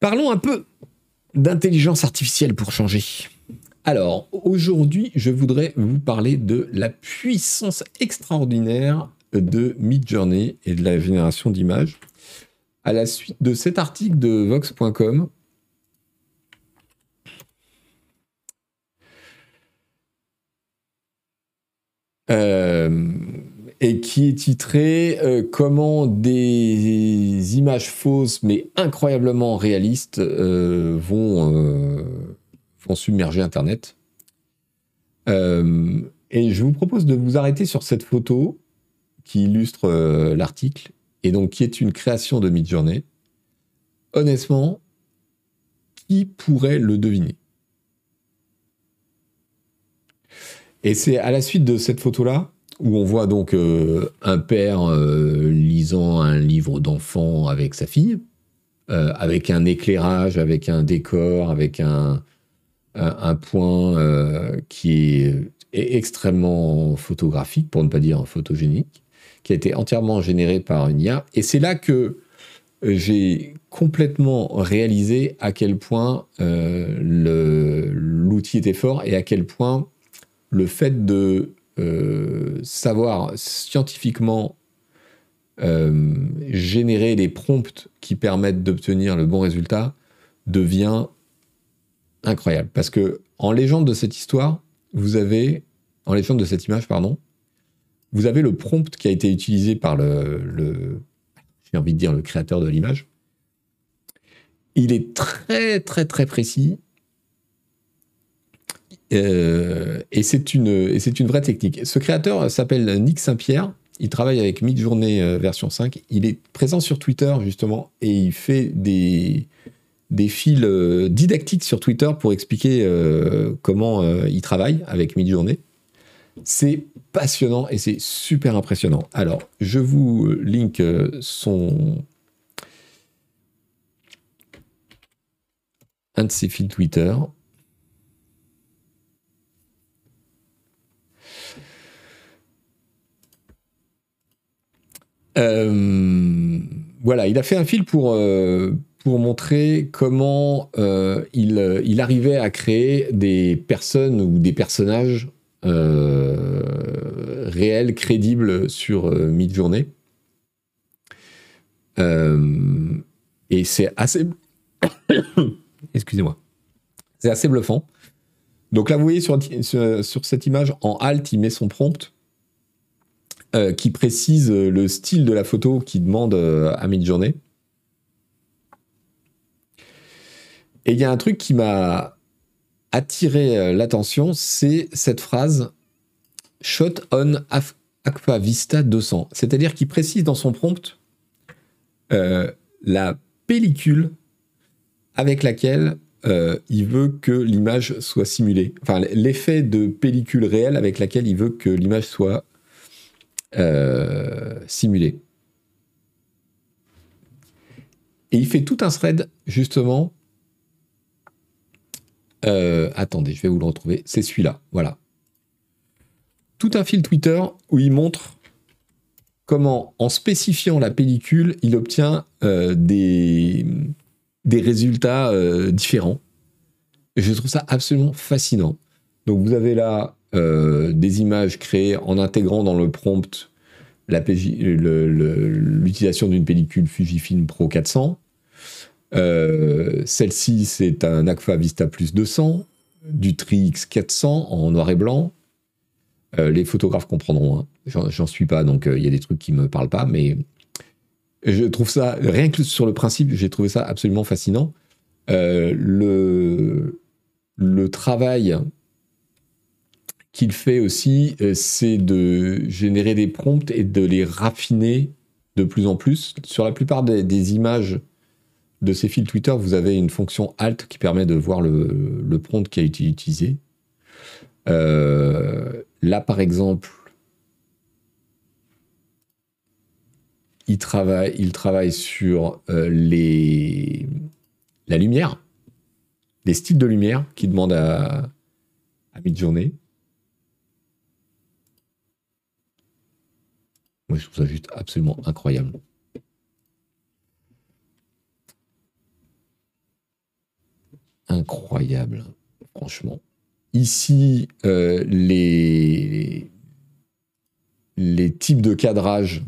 Parlons un peu d'intelligence artificielle pour changer. Alors, aujourd'hui, je voudrais vous parler de la puissance extraordinaire de Midjourney et de la génération d'images à la suite de cet article de Vox.com. Euh, et qui est titré euh, Comment des images fausses mais incroyablement réalistes euh, vont, vont submerger Internet. et je vous propose de vous arrêter sur cette photo qui illustre l'article et donc qui est une création de Midjourney, honnêtement, qui pourrait le deviner? Et c'est à la suite de cette photo-là où on voit donc euh, un père euh, lisant un livre d'enfant avec sa fille, euh, avec un éclairage, avec un décor, avec un, un point qui est extrêmement photographique, pour ne pas dire photogénique qui a été entièrement généré par une IA. Et c'est là que euh, j'ai complètement réalisé à quel point euh, l'outil était fort et à quel point le fait de euh, savoir scientifiquement générer des prompts qui permettent d'obtenir le bon résultat devient incroyable. Parce que en légende de cette histoire, vous avez, en légende de cette image, pardon, vous avez le prompt qui a été utilisé par le, j'ai envie de dire le créateur de l'image. Il est très très très précis euh, et c'est une et une vraie technique. Ce créateur s'appelle Nick Saint-Pierre. Il travaille avec Midjourney euh, version 5. Il est présent sur Twitter justement et il fait des des fils euh, didactiques sur Twitter pour expliquer comment il travaille avec Midjourney. C'est passionnant et c'est super impressionnant. Alors, je vous euh, link euh, son. un de ses fils Twitter. Euh, voilà, il a fait un fil pour, montrer comment il, arrivait à créer des personnes ou des personnages réels, crédibles sur Midjourney. et c'est assez... Excusez-moi. C'est assez bluffant. Donc là, vous voyez sur, cette image, en alt, il met son prompt euh, qui précise le style de la photo qu'il demande euh, à Midjourney. Et il y a un truc qui m'a attiré euh, l'attention, c'est cette phrase Shot on Aqua Vista 200. C'est-à-dire qu'il précise dans son prompt la pellicule avec laquelle euh, il veut que l'image soit simulée. Enfin, l'effet de pellicule réelle avec laquelle il veut que l'image soit euh, simulée. Et il fait tout un thread, justement. Euh, attendez, je vais vous le retrouver. C'est celui-là, voilà. Tout un fil Twitter où il montre comment, en spécifiant la pellicule, il obtient des des résultats euh, différents. Je trouve ça absolument fascinant. Donc vous avez là euh, des images créées en intégrant dans le prompt l'utilisation d'une pellicule Fujifilm Pro 400. Euh, celle-ci, c'est un Agfa Vista Plus 200, du Trix 400 en noir et blanc. les photographes comprendront. Hein. J'en suis pas, donc il y a des trucs qui me parlent pas, mais je trouve ça, rien que sur le principe, j'ai trouvé ça absolument fascinant. Euh, le, travail qu'il fait aussi, euh, c'est de générer des prompts et de les raffiner de plus en plus. Sur la plupart des, images de ces fils Twitter, vous avez une fonction Alt qui permet de voir le, prompt qui a été utilisé. Euh, là, par exemple, il travaille, il travaille sur euh, les, la lumière, les styles de lumière qu'il demande à, à Midjourney. Moi, je trouve ça juste absolument incroyable. Incroyable, franchement. Ici, euh, les, les types de cadrage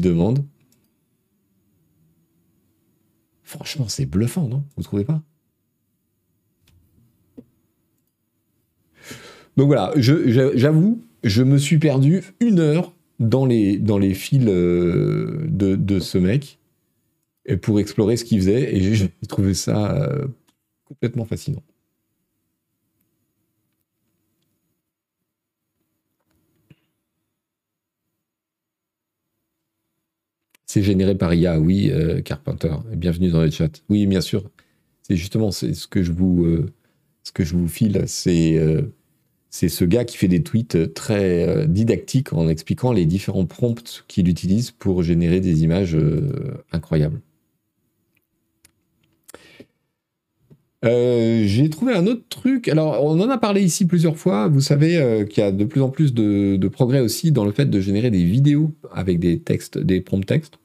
demande. Franchement, c'est bluffant, non? Vous trouvez pas? Donc voilà, j'avoue, je, me suis perdu une heure dans les, dans fils euh, de, ce mec pour explorer ce qu'il faisait et j'ai trouvé ça euh, complètement fascinant. C'est généré par IA, oui, euh, Carpenter. Bienvenue dans le chat. Oui, bien sûr. C'est justement ce que je vous, ce file. C'est c'est ce gars qui fait des tweets très didactiques en expliquant les différents prompts qu'il utilise pour générer des images incroyables. j'ai trouvé un autre truc. Alors, on en a parlé ici plusieurs fois. Vous savez qu'il y a de plus en plus de, de, progrès aussi dans le fait de générer des vidéos avec des textes, des prompts textes.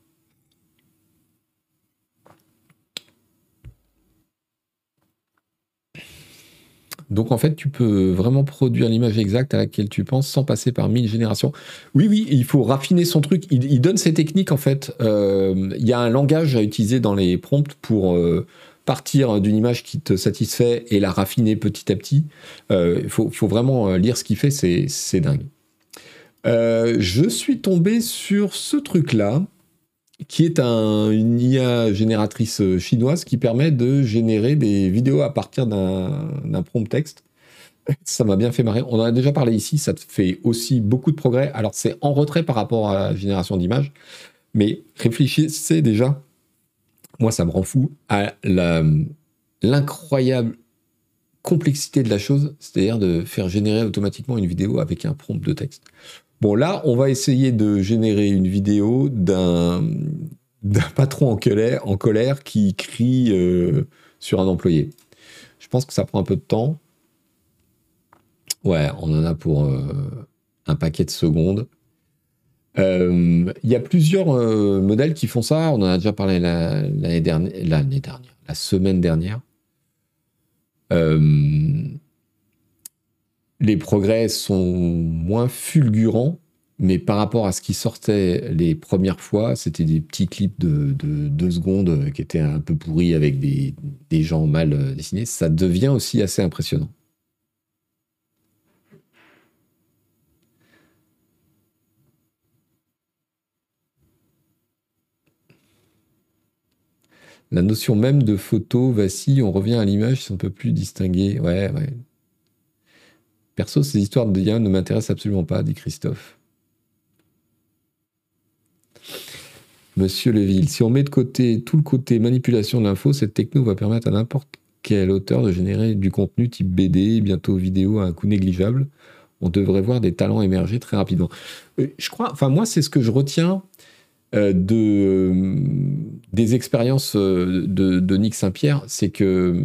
Donc en fait, tu peux vraiment produire l'image exacte à laquelle tu penses sans passer par mille générations. Oui, oui, il faut raffiner son truc. Il, donne ses techniques en fait. Euh, il y a un langage à utiliser dans les prompts pour euh, partir d'une image qui te satisfait et la raffiner petit à petit. Euh, il faut, vraiment lire ce qu'il fait, c'est dingue. je suis tombé sur ce truc-là qui est un, une IA génératrice euh, chinoise qui permet de générer des vidéos à partir d'un prompt texte. Ça m'a bien fait marrer. On en a déjà parlé ici, ça fait aussi beaucoup de progrès. Alors c'est en retrait par rapport à la génération d'images, mais réfléchissez déjà, moi ça me rend fou, à l'incroyable complexité de la chose, c'est-à-dire de faire générer automatiquement une vidéo avec un prompt de texte. Bon, là, on va essayer de générer une vidéo d'un patron en colère, qui crie euh, sur un employé. Je pense que ça prend un peu de temps. Ouais, on en a pour euh, un paquet de secondes. Euh, il y a plusieurs modèles qui font ça. On en a déjà parlé l'année l'année dernière, la semaine dernière. Les progrès sont moins fulgurants, mais par rapport à ce qui sortait les premières fois, c'était des petits clips de, deux secondes qui étaient un peu pourris avec des, gens mal dessinés. Ça devient aussi assez impressionnant. La notion même de photo vacille, on revient à l'image on ne peut plus distinguer. Ouais, ouais. Perso, ces histoires de liens ne m'intéressent absolument pas, dit Christophe. Monsieur Leville, si on met de côté tout le côté manipulation de l'info, cette techno va permettre à n'importe quel auteur de générer du contenu type BD, bientôt vidéo à un coût négligeable. On devrait voir des talents émerger très rapidement. Euh, je crois, enfin moi c'est ce que je retiens euh, de, des expériences euh, de, Nick Saint-Pierre, c'est que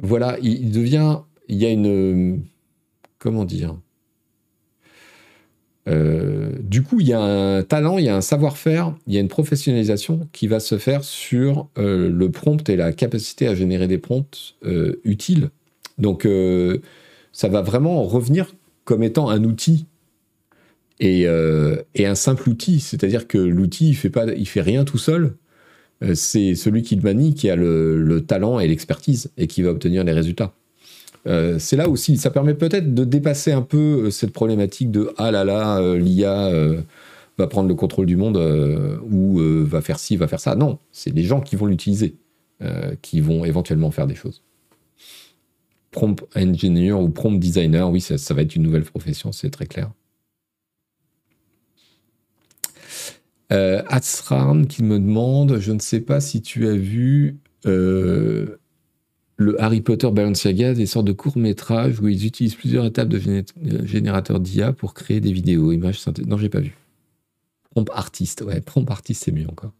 voilà, il, devient, il y a une, comment dire, euh, du coup, il y a un talent, il y a un savoir-faire, il y a une professionnalisation qui va se faire sur le prompt et la capacité à générer des prompts utiles. Donc, ça va vraiment revenir comme étant un outil euh, et, un simple outil, c'est-à-dire que l'outil, il fait fait rien tout seul. Euh, c'est celui qui le manie qui a le, talent et l'expertise et qui va obtenir les résultats. Euh, c'est là aussi, ça permet peut-être de dépasser un peu cette problématique de ah là là, l'IA va prendre le contrôle du monde ou va faire ci, va faire ça. Non, c'est les gens qui vont l'utiliser qui vont éventuellement faire des choses. Prompt engineer ou prompt designer, oui, ça va être une nouvelle profession, c'est très clair. Euh, qui me demande, je ne sais pas si tu as vu euh, le Harry Potter Balenciaga, des sortes de courts métrages où ils utilisent plusieurs étapes de générateur d'IA pour créer des vidéos, images synthèses. Non, j'ai pas vu. Prompt artiste, ouais, prompt artiste, c'est mieux encore.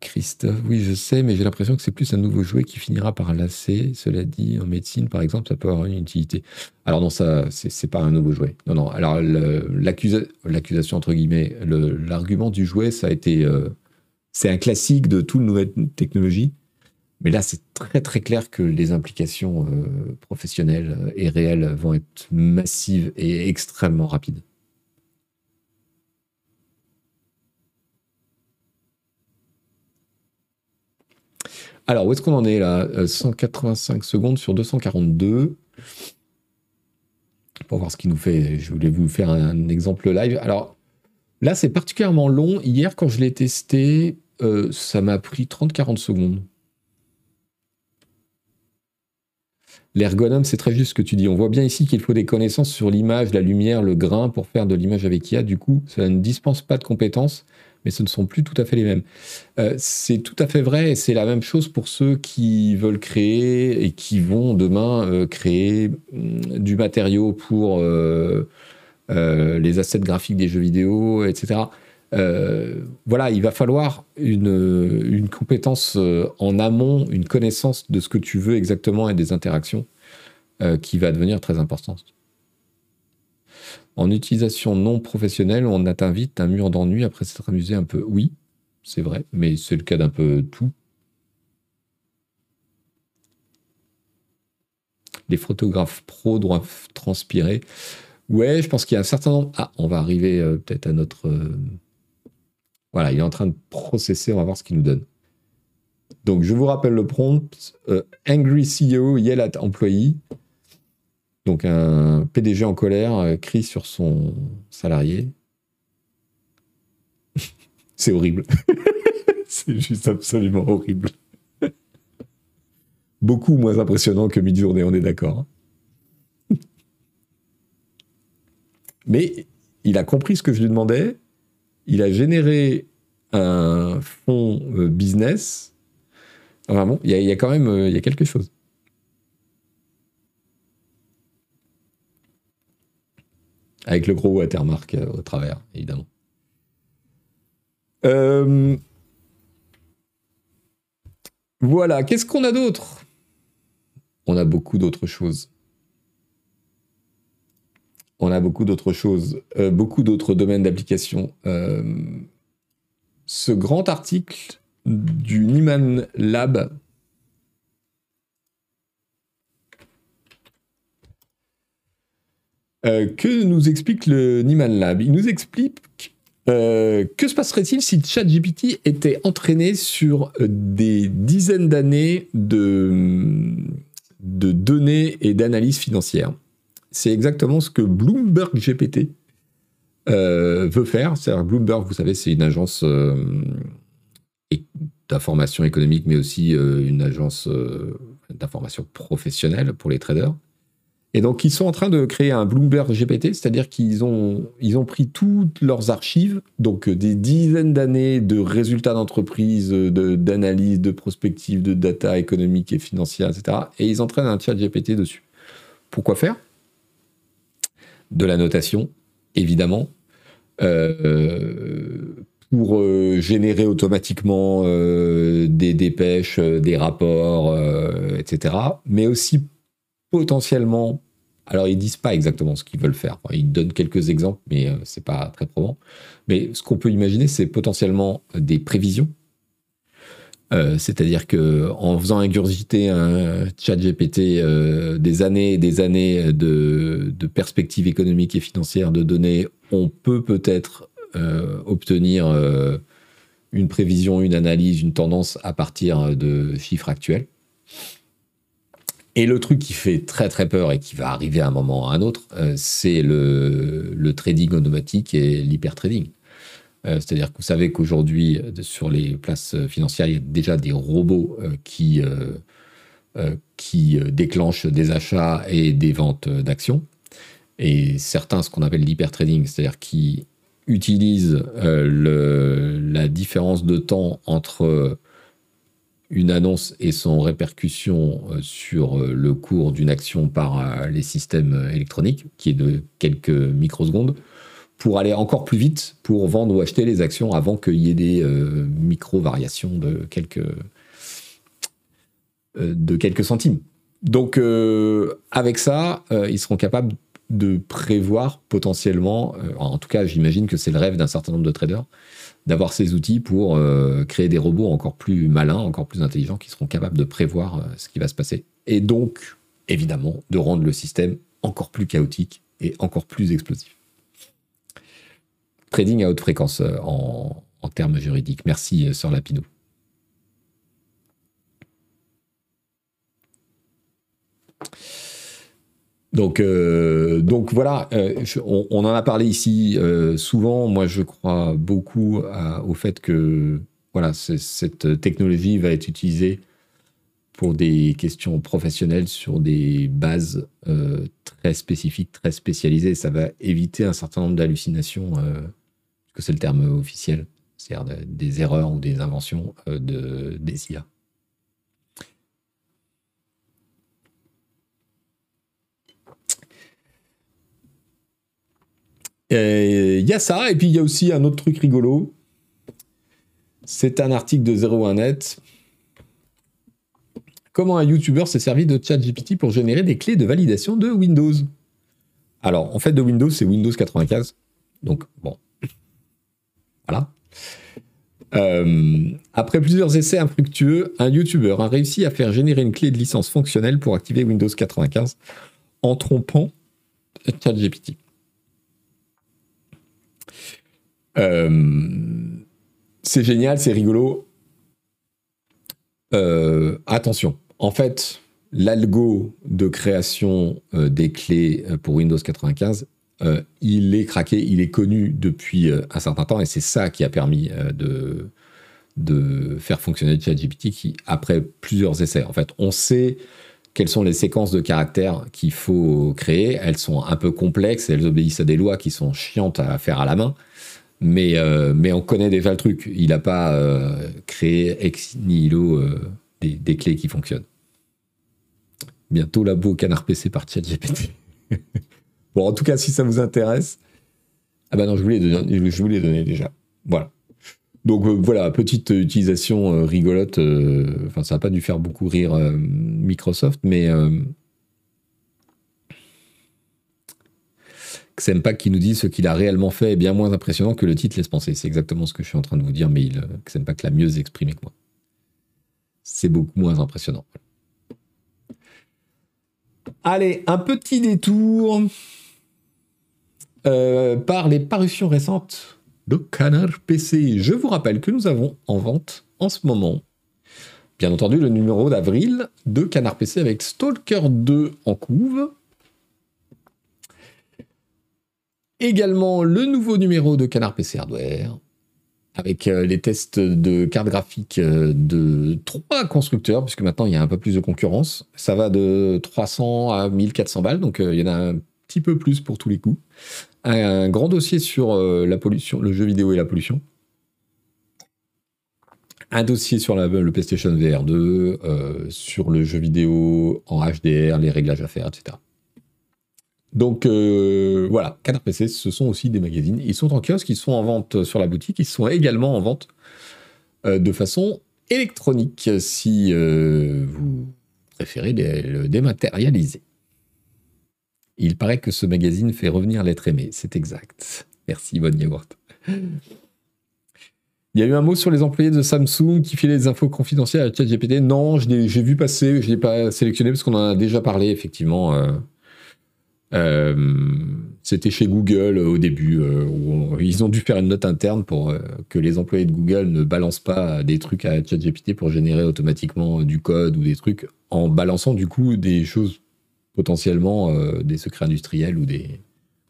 Christophe, oui, je sais, mais j'ai l'impression que c'est plus un nouveau jouet qui finira par lasser. Cela dit, en médecine, par exemple, ça peut avoir une utilité. Alors non, ça, c'est pas un nouveau jouet. Non, non. Alors l'accusation entre guillemets, l'argument du jouet, ça a été, euh, c'est un classique de toute nouvelle technologie. Mais là, c'est très très clair que les implications euh, professionnelles et réelles vont être massives et extrêmement rapides. Alors, où est-ce qu'on en est là? 185 euh, secondes sur 242. Pour voir ce qui nous fait. Je voulais vous faire un exemple live. Alors, là, c'est particulièrement long. Hier, quand je l'ai testé, euh, ça m'a pris 30-40 secondes. L'ergonome, c'est très juste ce que tu dis. On voit bien ici qu'il faut des connaissances sur l'image, la lumière, le grain pour faire de l'image avec IA. Du coup, ça ne dispense pas de compétences mais ce ne sont plus tout à fait les mêmes. Euh, c'est tout à fait vrai, et c'est la même chose pour ceux qui veulent créer et qui vont demain euh, créer mm, du matériau pour euh, les assets graphiques des jeux vidéo, etc. voilà, il va falloir une, une compétence en amont, une connaissance de ce que tu veux exactement et des interactions qui va devenir très importante. En utilisation non professionnelle, on atteint vite un mur d'ennui après s'être amusé un peu. Oui, c'est vrai, mais c'est le cas d'un peu tout. Les photographes pros doivent transpirer. Ouais, je pense qu'il y a un certain nombre. Ah, on va arriver euh, peut-être à notre. Euh, voilà, il est en train de processer, on va voir ce qu'il nous donne. Donc, je vous rappelle le prompt euh, Angry CEO, yell at employee. Donc un PDG en colère euh, crie sur son salarié. C'est horrible. C'est juste absolument horrible. Beaucoup moins impressionnant que mid-journée, on est d'accord. Mais il a compris ce que je lui demandais. Il a généré un fonds euh, business. Vraiment, il y, a quand même euh, quelque chose. Avec le gros watermark euh, au travers, évidemment. Euh, voilà, qu'est-ce qu'on a d'autre? On a beaucoup d'autres choses. On a beaucoup d'autres choses, euh, beaucoup d'autres domaines d'application. Ce grand article du Nieman Lab que nous explique le Nieman Lab? Il nous explique euh, que se passerait-il si ChatGPT était entraîné sur euh, des dizaines d'années de, données et d'analyses financières? C'est exactement ce que Bloomberg GPT euh, veut faire. Bloomberg, vous savez, c'est une agence d'information économique, mais aussi une agence d'information professionnelle pour les traders. Et donc, ils sont en train de créer un Bloomberg GPT, c'est-à-dire qu'ils ont, pris toutes leurs archives, donc euh, des dizaines d'années de résultats d'entreprise, d'analyse, de, prospective, de data économique et financière, etc. Et ils entraînent un chat GPT dessus. Pourquoi faire? De la notation, évidemment, euh, pour euh, générer automatiquement des dépêches, des rapports, etc. Mais aussi potentiellement, alors ils disent pas exactement ce qu'ils veulent faire. ils donnent quelques exemples, mais euh, c'est pas très probant. Mais ce qu'on peut imaginer, c'est potentiellement des prévisions. Euh, c'est-à-dire que en faisant ingurgiter un chat GPT euh, des années et des années de, perspectives économiques et financières de données, on peut peut-être obtenir une prévision, une analyse, une tendance à partir de chiffres actuels. Et le truc qui fait très très peur et qui va arriver à un moment ou à un autre, euh, c'est le, trading automatique et l'hypertrading. Euh, C'est-à-dire que vous savez qu'aujourd'hui, euh, sur les places financières, il y a déjà des robots qui, qui déclenchent des achats et des ventes d'actions. Et certains, ce qu'on appelle l'hypertrading, c'est-à-dire qui utilisent la différence de temps entre une annonce et son répercussion euh, sur euh, le cours d'une action par euh, les systèmes électroniques, qui est de quelques microsecondes, pour aller encore plus vite pour vendre ou acheter les actions avant qu'il y ait des micro-variations de quelques, de quelques centimes. Donc avec ça, ils seront capables de prévoir potentiellement, en tout cas j'imagine que c'est le rêve d'un certain nombre de traders, d'avoir ces outils pour euh, créer des robots encore plus malins, encore plus intelligents, qui seront capables de prévoir euh, ce qui va se passer. Et donc, évidemment, de rendre le système encore plus chaotique et encore plus explosif. Trading à haute fréquence euh, en, en, termes juridiques. Merci, Sœur Lapinou. Donc, euh, donc voilà, euh, on, en a parlé ici euh, souvent. Moi, je crois beaucoup au fait que voilà, cette technologie va être utilisée pour des questions professionnelles sur des bases très spécifiques, très spécialisées. Ça va éviter un certain nombre d'hallucinations, que c'est le terme officiel, c'est-à-dire des erreurs ou des inventions de, des IA. Il y a ça, et puis il y a aussi un autre truc rigolo. C'est un article de 01net. Comment un YouTuber s'est servi de ChatGPT pour générer des clés de validation de Windows? Alors, en fait, de Windows, c'est Windows 95. Donc, bon. Voilà. Euh, après plusieurs essais infructueux, un YouTuber a réussi à faire générer une clé de licence fonctionnelle pour activer Windows 95 en trompant ChatGPT. Euh, c'est génial, c'est rigolo. Euh, attention, en fait, l'algo de création euh, des clés pour Windows 95, il est craqué, il est connu depuis un certain temps, et c'est ça qui a permis de, de faire fonctionner ChatGPT, qui, après plusieurs essais, en fait, on sait quelles sont les séquences de caractères qu'il faut créer. Elles sont un peu complexes, elles obéissent à des lois qui sont chiantes à faire à la main. Mais, euh, mais on connaît déjà le truc. Il n'a pas euh, créé ex nihilo euh, des, clés qui fonctionnent. Bientôt labo canard PC par ChatGPT. bon, en tout cas, si ça vous intéresse. Ah bah non, je vous l'ai donné, je vous l'ai donné déjà. Voilà. Donc voilà, petite utilisation rigolote. Enfin, ça n'a pas dû faire beaucoup rire Microsoft, mais Xempak qui nous dit ce qu'il a réellement fait est bien moins impressionnant que le titre laisse penser. C'est exactement ce que je suis en train de vous dire, mais il, Xempak l'a mieux exprimé que moi. C'est beaucoup moins impressionnant. Allez, un petit détour euh, par les parutions récentes de Canard PC. Je vous rappelle que nous avons en vente en ce moment, bien entendu, le numéro d'avril de Canard PC avec Stalker 2 en couve Également le nouveau numéro de Canard PC Hardware, avec euh, les tests de cartes graphiques euh, de trois constructeurs, puisque maintenant il y a un peu plus de concurrence. Ça va de 300 à 1400 balles, donc euh, il y en a un petit peu plus pour tous les coups. Un, grand dossier sur la pollution, le jeu vidéo et la pollution. Un dossier sur le PlayStation VR 2, sur le jeu vidéo en HDR, les réglages à faire, etc. Donc euh, voilà, Canard PC, ce sont aussi des magazines. Ils sont en kiosque, ils sont en vente sur la boutique, ils sont également en vente euh, de façon électronique si euh, vous préférez le dématérialiser. Il paraît que ce magazine fait revenir l'être aimé, c'est exact. Merci, bonne yaourt. Il y a eu un mot sur les employés de Samsung qui filaient des infos confidentielles à ChatGPT. Non, j'ai vu passer, je ne l'ai pas sélectionné parce qu'on en a déjà parlé, effectivement. Euh, c'était chez Google au début, euh, où ils ont dû faire une note interne pour euh, que les employés de Google ne balancent pas des trucs à ChatGPT pour générer automatiquement du code ou des trucs en balançant du coup des choses potentiellement des secrets industriels ou des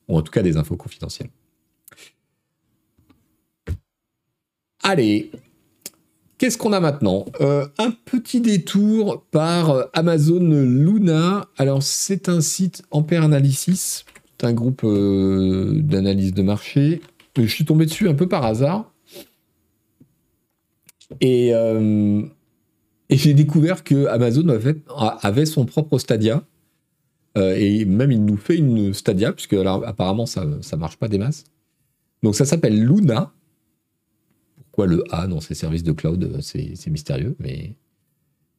ou en tout cas des infos confidentielles. Allez, Qu'est-ce qu'on a maintenant? Euh, Un petit détour par euh, Amazon Luna. Alors, c'est un site Ampere Analysis, un groupe euh, d'analyse de marché. Je suis tombé dessus un peu par hasard. Et, j'ai découvert que Amazon avait, son propre Stadia. et même, il nous fait une Stadia, puisque apparemment, ça ne marche pas des masses. Donc, ça s'appelle Luna le A dans ces services de cloud euh, C'est mystérieux. Mais...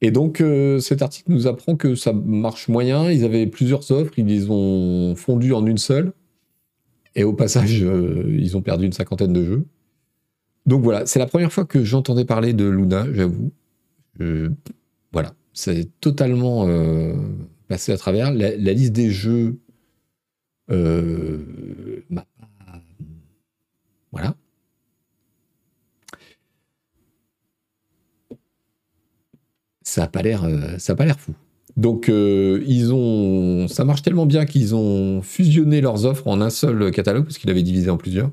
Et donc, euh, cet article nous apprend que ça marche moyen. Ils avaient plusieurs offres, ils les ont fondues en une seule. Et au passage, euh, ils ont perdu une cinquantaine de jeux. Donc voilà, c'est la première fois que j'entendais parler de Luna, j'avoue. voilà, c'est totalement passé à travers. La, liste des jeux. voilà. Ça n'a pas l'air, euh, ça pas l'air fou. Donc euh, ils ont, ça marche tellement bien qu'ils ont fusionné leurs offres en un seul catalogue parce qu'ils l'avaient divisé en plusieurs.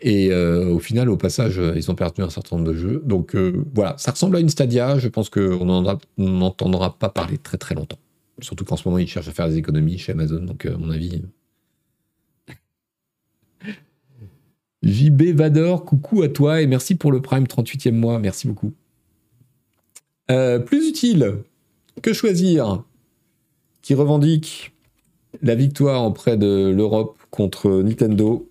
Et euh, au final, au passage, ils ont perdu un certain nombre de jeux. Donc voilà, ça ressemble à une Stadia. Je pense qu'on n'entendra pas parler très très longtemps. Surtout qu'en ce moment, ils cherchent à faire des économies chez Amazon. Donc à mon avis. JB Vador, coucou à toi et merci pour le Prime 38e mois. Merci beaucoup. Euh, plus utile que choisir qui revendique la victoire auprès de l'Europe contre Nintendo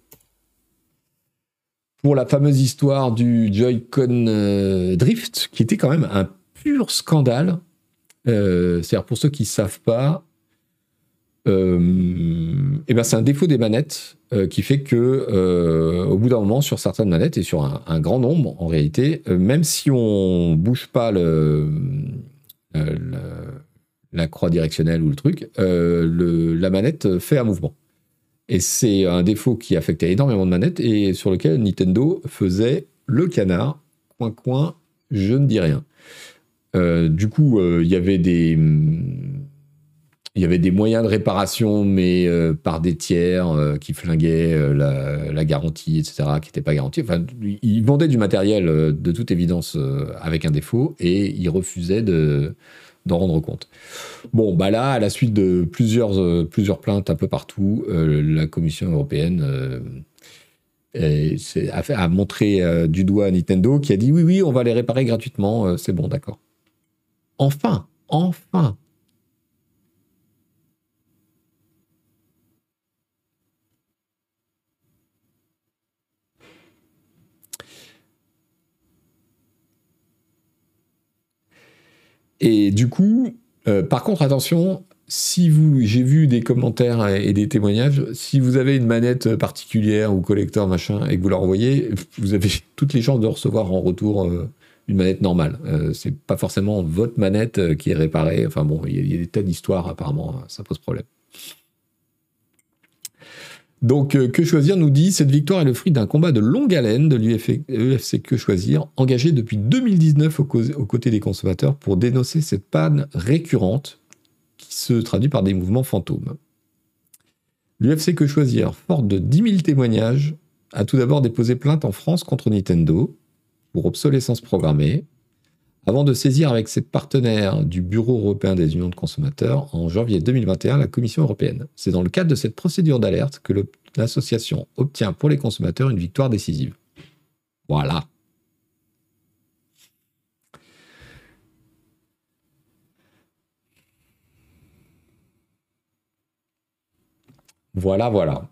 pour la fameuse histoire du Joy-Con euh, Drift, qui était quand même un pur scandale. Euh, c'est-à-dire pour ceux qui ne savent pas, eh ben c'est un défaut des manettes qui fait que au bout d'un moment sur certaines manettes et sur un, grand nombre en réalité, même si on bouge pas la croix directionnelle ou le truc, la manette fait un mouvement. Et c'est un défaut qui affectait énormément de manettes et sur lequel Nintendo faisait le canard, coin coin, je ne dis rien. du coup, il y avait des il y avait des moyens de réparation, mais euh, par des tiers euh, qui flinguaient euh, la, garantie, etc., qui n'étaient pas garantis. Enfin, ils vendaient du matériel de toute évidence avec un défaut et ils refusaient de, d'en rendre compte. Bon, bah là, à la suite de plusieurs, plusieurs plaintes un peu partout, la Commission européenne a, a, montré du doigt à Nintendo qui a dit oui, oui, on va les réparer gratuitement, c'est bon, d'accord. Enfin, enfin, Et du coup, euh, par contre, attention, si vous, j'ai vu des commentaires et des témoignages, si vous avez une manette particulière ou collector machin et que vous la renvoyez, vous avez toutes les chances de recevoir en retour euh, une manette normale. Euh, c'est pas forcément votre manette qui est réparée. Enfin bon, il y, a des tas d'histoires apparemment, ça pose problème. Donc, Que Choisir nous dit cette victoire est le fruit d'un combat de longue haleine de l'UFC Que Choisir, engagé depuis 2019 aux côtés des consommateurs pour dénoncer cette panne récurrente qui se traduit par des mouvements fantômes. L'UFC Que Choisir, fort de 10 000 témoignages, a tout d'abord déposé plainte en France contre Nintendo pour obsolescence programmée, avant de saisir avec ses partenaires du Bureau européen des unions de consommateurs en janvier 2021 la Commission européenne. C'est dans le cadre de cette procédure d'alerte que l'association obtient pour les consommateurs une victoire décisive. Voilà. Voilà, voilà.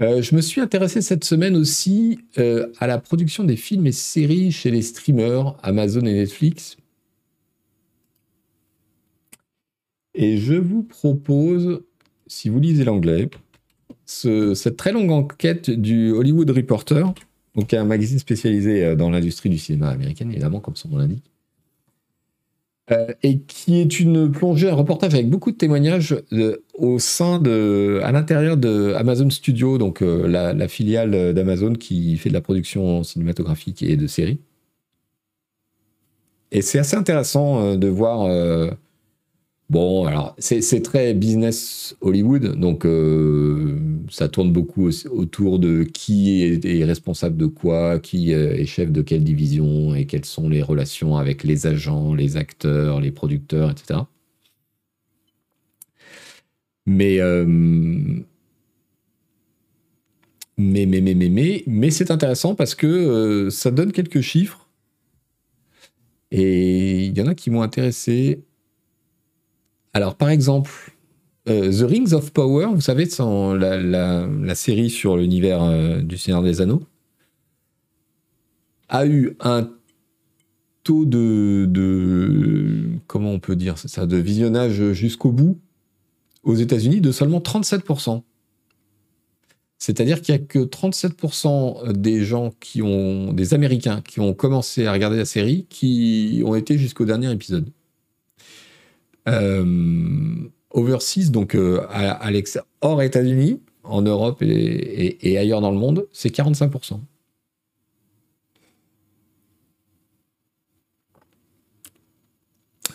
Euh, je me suis intéressé cette semaine aussi euh, à la production des films et séries chez les streamers Amazon et Netflix. Et je vous propose, si vous lisez l'anglais, cette très longue enquête du Hollywood Reporter, donc un magazine spécialisé euh, dans l'industrie du cinéma américain, évidemment, comme son nom l'indique, euh, et qui est une plongée, un reportage avec beaucoup de témoignages au sein de, à l'intérieur de Amazon Studio, donc euh, la, filiale d'Amazon qui fait de la production cinématographique et de séries. Et c'est assez intéressant euh, de voir Bon, alors c'est très business Hollywood, donc euh, ça tourne beaucoup autour de qui est, responsable de quoi, qui euh, est chef de quelle division et quelles sont les relations avec les agents, les acteurs, les producteurs, etc. Mais, euh, mais, mais, mais, mais, mais, mais c'est intéressant parce que ça donne quelques chiffres et il y en a qui m'ont intéressé. Alors, par exemple, euh, The Rings of Power, vous savez, la, série sur l'univers euh, du Seigneur des Anneaux, a eu un taux de, de comment on peut dire ça, de visionnage jusqu'au bout aux États-Unis de seulement 37%. C'est-à-dire qu'il n'y a que 37% des gens qui ont, des Américains qui ont commencé à regarder la série, qui ont été jusqu'au dernier épisode. Euh, overseas, donc euh, hors États-Unis, en Europe et, ailleurs dans le monde, c'est 45%.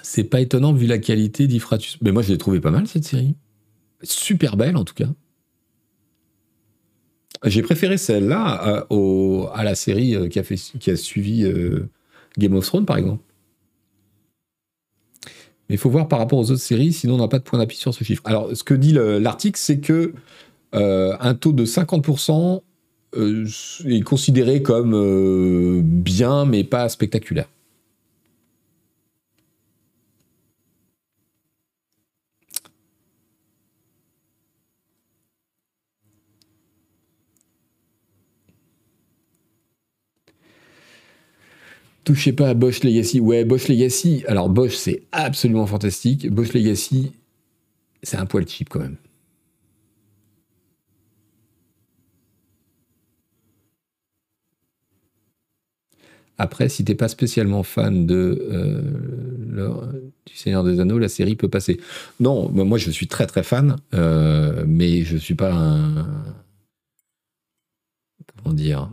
C'est pas étonnant vu la qualité d'Ifratus. Mais moi, je l'ai trouvé pas mal cette série. Super belle en tout cas. J'ai préféré celle-là à, à, la série euh, qui a suivi Game of Thrones, par exemple. Mais il faut voir par rapport aux autres séries, sinon on n'a pas de point d'appui sur ce chiffre. Alors, ce que dit l'article, c'est que euh, un taux de 50% euh, est considéré comme euh, bien, mais pas spectaculaire. Touchez pas à Bosch Legacy. Ouais, Bosch Legacy. Alors, Bosch, c'est absolument fantastique. Bosch Legacy, c'est un poil cheap quand même. Après, si t'es pas spécialement fan de euh, du Seigneur des Anneaux, la série peut passer. Non, moi je suis très très fan, euh, mais je suis pas un comment dire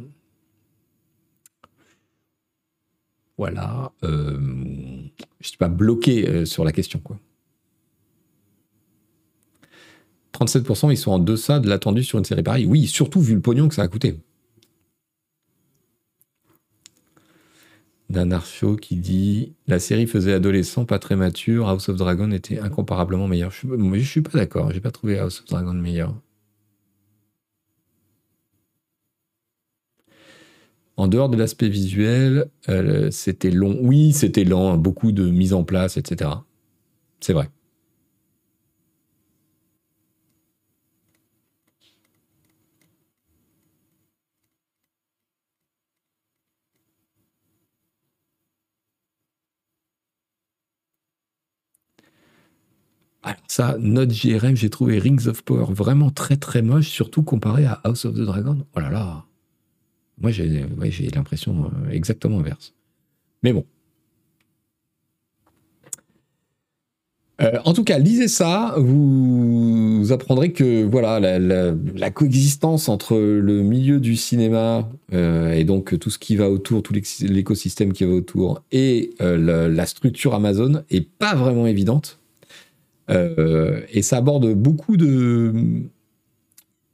voilà, euh, je ne suis pas bloqué euh, sur la question. Quoi. 37%, ils sont en deçà de l'attendu sur une série pareille. Oui, surtout vu le pognon que ça a coûté. Show qui dit La série faisait adolescent, pas très mature. House of Dragon était incomparablement meilleur. Je ne suis pas d'accord. J'ai pas trouvé House of Dragon meilleur. En dehors de l'aspect visuel, euh, c'était long. Oui, c'était lent, beaucoup de mise en place, etc. C'est vrai. Alors ça, notre JRM, j'ai trouvé Rings of Power vraiment très très moche, surtout comparé à House of the Dragon. Oh là là. Moi, j'ai l'impression euh, exactement inverse. Mais bon. Euh, en tout cas, lisez ça, vous, apprendrez que voilà la, coexistence entre le milieu du cinéma euh, et donc tout ce qui va autour, tout l'écosystème qui va autour, et la, structure Amazon est pas vraiment évidente. et ça aborde beaucoup de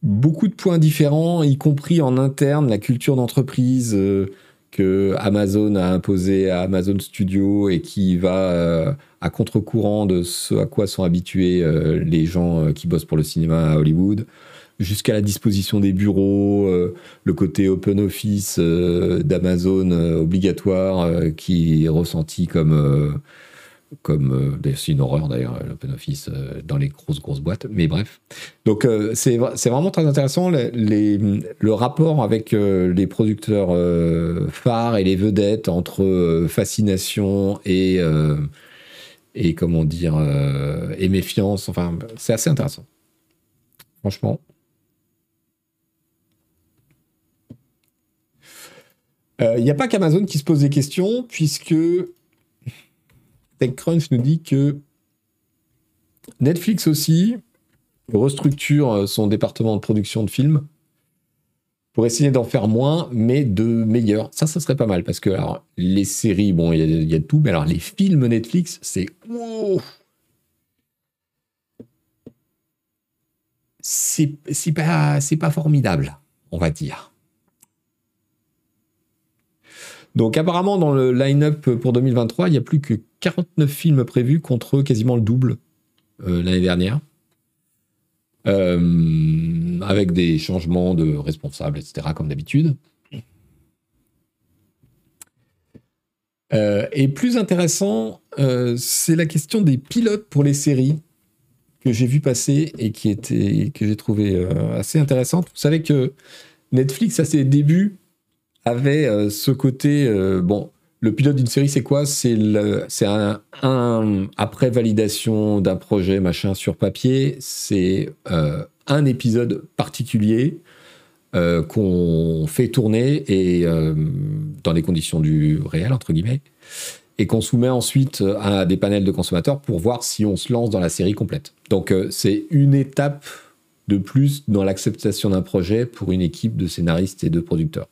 beaucoup de points différents, y compris en interne, la culture d'entreprise euh, que Amazon a imposée à Amazon Studio et qui va euh, à contre-courant de ce à quoi sont habitués euh, les gens qui bossent pour le cinéma à Hollywood, jusqu'à la disposition des bureaux, le côté open office d'Amazon obligatoire qui est ressenti comme comme euh, c'est une horreur d'ailleurs l'open office euh, dans les grosses grosses boîtes mais bref. Donc euh, c'est vraiment très intéressant le rapport avec les producteurs phares et les vedettes entre fascination et et comment dire et méfiance enfin c'est assez intéressant. Franchement. Il n'y a pas qu'Amazon qui se pose des questions puisque TechCrunch nous dit que Netflix aussi restructure euh, son département de production de films pour essayer d'en faire moins, mais de meilleurs. Ça, ça serait pas mal parce que les séries, bon, il y, a tout, mais alors les films Netflix, c'est. c'est pas, pas formidable, on va dire. Donc apparemment, dans le line-up pour 2023, il n'y a plus que 49 films prévus contre quasiment le double euh, l'année dernière. Euh, avec des changements de responsables, etc., comme d'habitude. Euh, et plus intéressant, c'est la question des pilotes pour les séries que j'ai vu passer et qui était, que j'ai trouvé assez intéressante. Vous savez que Netflix, à ses débuts, avait euh, ce côté, euh, bon, le pilote d'une série, c'est quoi? C'est un, un, après validation d'un projet machin sur papier, c'est euh, un épisode particulier qu'on fait tourner et dans les conditions du réel entre guillemets et qu'on soumet ensuite à des panels de consommateurs pour voir si on se lance dans la série complète. Donc c'est une étape de plus dans l'acceptation d'un projet pour une équipe de scénaristes et de producteurs.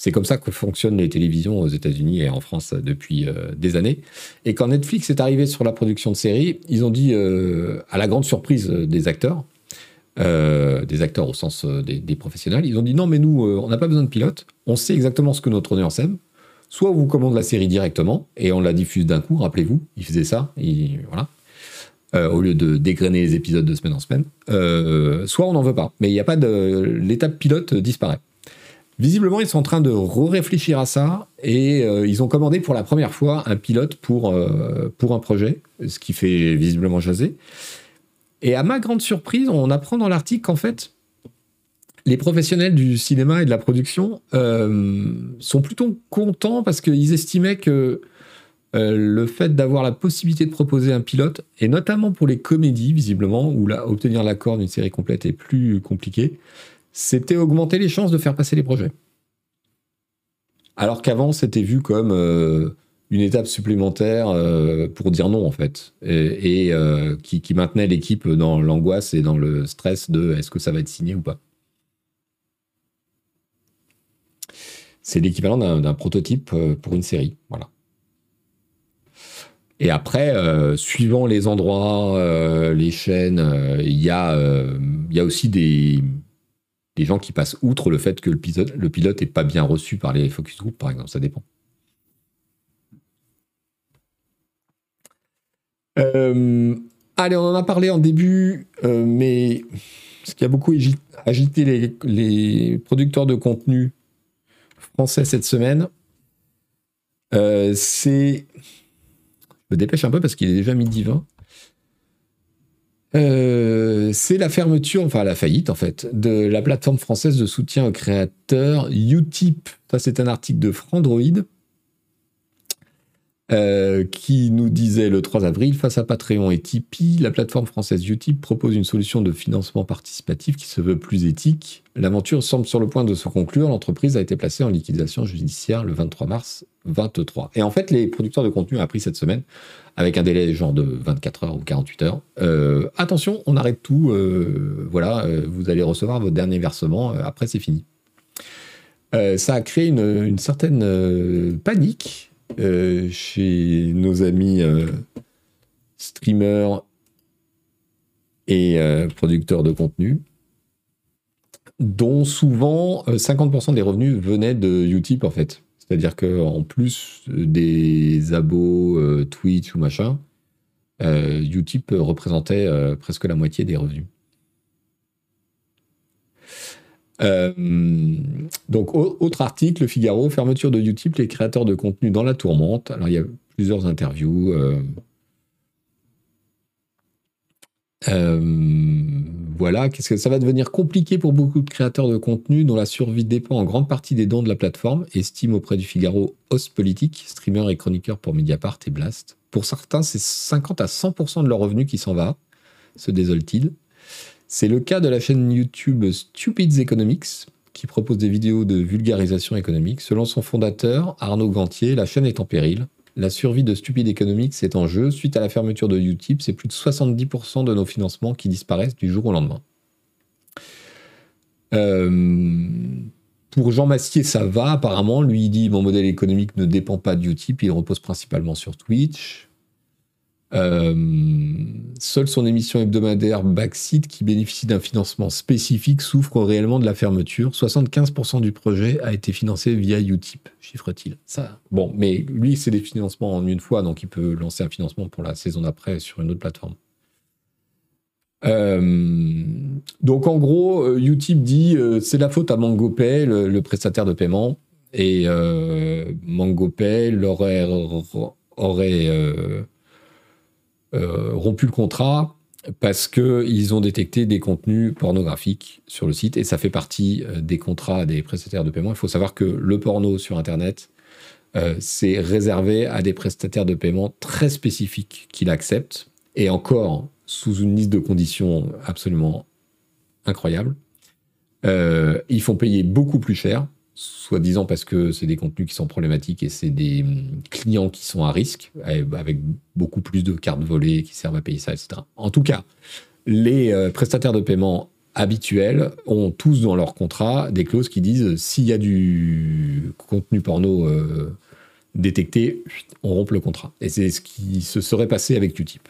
C'est comme ça que fonctionnent les télévisions aux États-Unis et en France depuis euh, des années. Et quand Netflix est arrivé sur la production de séries, ils ont dit, euh, à la grande surprise des acteurs, euh, des acteurs au sens des, professionnels, ils ont dit non, mais nous, on n'a pas besoin de pilote, on sait exactement ce que notre audience aime. Soit on vous commande la série directement et on la diffuse d'un coup, rappelez-vous, ils faisaient ça, voilà. au lieu de dégrainer les épisodes de semaine en semaine. soit on n'en veut pas. Mais il n'y a pas de. L'étape pilote disparaît. Visiblement, ils sont en train de réfléchir à ça et euh, ils ont commandé pour la première fois un pilote pour, euh, pour un projet, ce qui fait visiblement jaser. Et à ma grande surprise, on apprend dans l'article qu'en fait, les professionnels du cinéma et de la production euh, sont plutôt contents parce qu'ils estimaient que le fait d'avoir la possibilité de proposer un pilote, et notamment pour les comédies, visiblement, où là, obtenir l'accord d'une série complète est plus compliqué, c'était augmenter les chances de faire passer les projets. Alors qu'avant, c'était vu comme euh, une étape supplémentaire euh, pour dire non, en fait, et, euh, qui, maintenait l'équipe dans l'angoisse et dans le stress de est-ce que ça va être signé ou pas. C'est l'équivalent d'un prototype pour une série, voilà. Et après, suivant les endroits, les chaînes, il y, y, a aussi des, des gens qui passent outre le fait que le pilote, le pilote est pas bien reçu par les focus group, par exemple. Ça dépend. Euh, allez, on en a parlé en début, euh, mais ce qui a beaucoup agité les, les producteurs de contenu français cette semaine, euh, c'est. Je me dépêche un peu parce qu'il est déjà midi 20. Euh, c'est la fermeture, enfin la faillite en fait, de la plateforme française de soutien aux créateurs Utip. Ça, c'est un article de Frandroid. Euh, qui nous disait le 3 avril, face à Patreon et Tipeee, la plateforme française Utip propose une solution de financement participatif qui se veut plus éthique. L'aventure semble sur le point de se conclure. L'entreprise a été placée en liquidation judiciaire le 23 mars 23. Et en fait, les producteurs de contenu ont appris cette semaine, avec un délai genre de 24 heures ou 48 heures. Euh, attention, on arrête tout. Euh, voilà, vous allez recevoir votre dernier versement. après, c'est fini. ça a créé une, certaine panique chez nos amis euh, streamers et euh, producteurs de contenu, dont souvent 50% des revenus venaient de Utip en fait. C'est-à-dire qu'en plus des abos Twitch ou machin, Utip représentait presque la moitié des revenus. Euh, donc, autre article, Le Figaro, fermeture de Utip, les créateurs de contenu dans la tourmente. Alors, il y a plusieurs interviews. Euh, euh, voilà, qu'est-ce que ça va devenir compliqué pour beaucoup de créateurs de contenu dont la survie dépend en grande partie des dons de la plateforme, estime auprès du Figaro Host Politique, streamer et chroniqueur pour Mediapart et Blast. Pour certains, c'est 50 à 100% de leur revenu qui s'en va, se désole-t-il? C'est le cas de la chaîne YouTube Stupids Economics, qui propose des vidéos de vulgarisation économique. Selon son fondateur, Arnaud Gantier, la chaîne est en péril. La survie de Stupid Economics est en jeu. Suite à la fermeture de YouTube, c'est plus de 70% de nos financements qui disparaissent du jour au lendemain. Euh, pour Jean Massier, ça va apparemment. Lui, il dit mon modèle économique ne dépend pas de Utip, il repose principalement sur Twitch. Euh, seule son émission hebdomadaire Backseat, qui bénéficie d'un financement spécifique, souffre réellement de la fermeture. 75% du projet a été financé via Utip, chiffre-t-il. Ça, bon, mais lui, c'est des financements en une fois, donc il peut lancer un financement pour la saison d'après sur une autre plateforme. Euh, donc en gros, euh, Utip dit c'est la faute à MangoPay, le, le prestataire de paiement, et MangoPay aurait, aurait euh, rompu le contrat parce qu'ils ont détecté des contenus pornographiques sur le site et ça fait partie euh, des contrats des prestataires de paiement. Il faut savoir que le porno sur Internet, euh, c'est réservé à des prestataires de paiement très spécifiques qui l'acceptent et encore sous une liste de conditions absolument incroyable. ils font payer beaucoup plus cher soi-disant parce que c'est des contenus qui sont problématiques et c'est des hum, clients qui sont à risque, avec beaucoup plus de cartes volées qui servent à payer ça, etc. En tout cas, les euh, prestataires de paiement habituels ont tous dans leur contrat des clauses qui disent s'il y a du contenu porno euh, détecté, on rompt le contrat. Et c'est ce qui se serait passé avec Utip.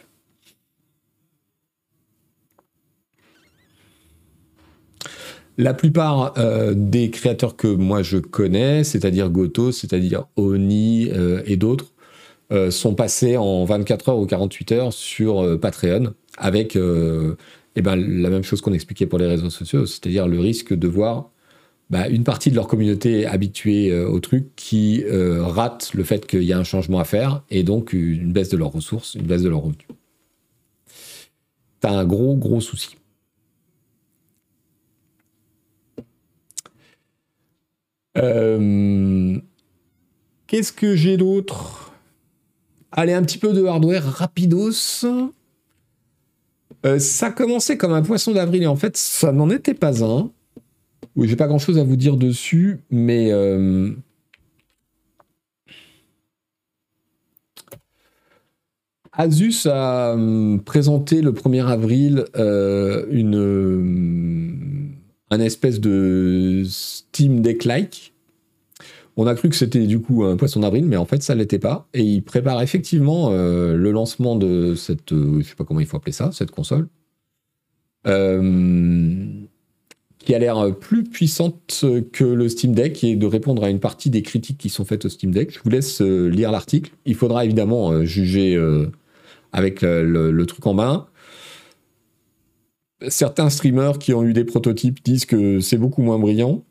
La plupart euh, des créateurs que moi je connais, c'est-à-dire Goto, c'est-à-dire Oni euh, et d'autres, euh, sont passés en 24 heures ou 48 heures sur Patreon avec eh ben, la même chose qu'on expliquait pour les réseaux sociaux, c'est-à-dire le risque de voir bah, une partie de leur communauté habituée au truc qui rate le fait qu'il y a un changement à faire et donc une baisse de leurs ressources, une baisse de leurs revenus. T'as un gros, gros souci. Euh, qu'est-ce que j'ai d'autre? Allez, un petit peu de hardware rapidos. Euh, ça commençait comme un poisson d'avril et en fait, ça n'en était pas un. Oui, j'ai pas grand chose à vous dire dessus, mais. Euh, Asus a présenté le 1er avril une un espèce de Steam Deck-like. On a cru que c'était du coup un poisson d'avril, mais en fait ça l'était pas. Et il prépare effectivement euh, le lancement de cette, euh, je sais pas comment il faut appeler ça, cette console, euh, qui a l'air plus puissante que le Steam Deck et de répondre à une partie des critiques qui sont faites au Steam Deck. Je vous laisse lire l'article. Il faudra évidemment juger avec le, truc en main certains streamers qui ont eu des prototypes disent que c'est beaucoup moins brillant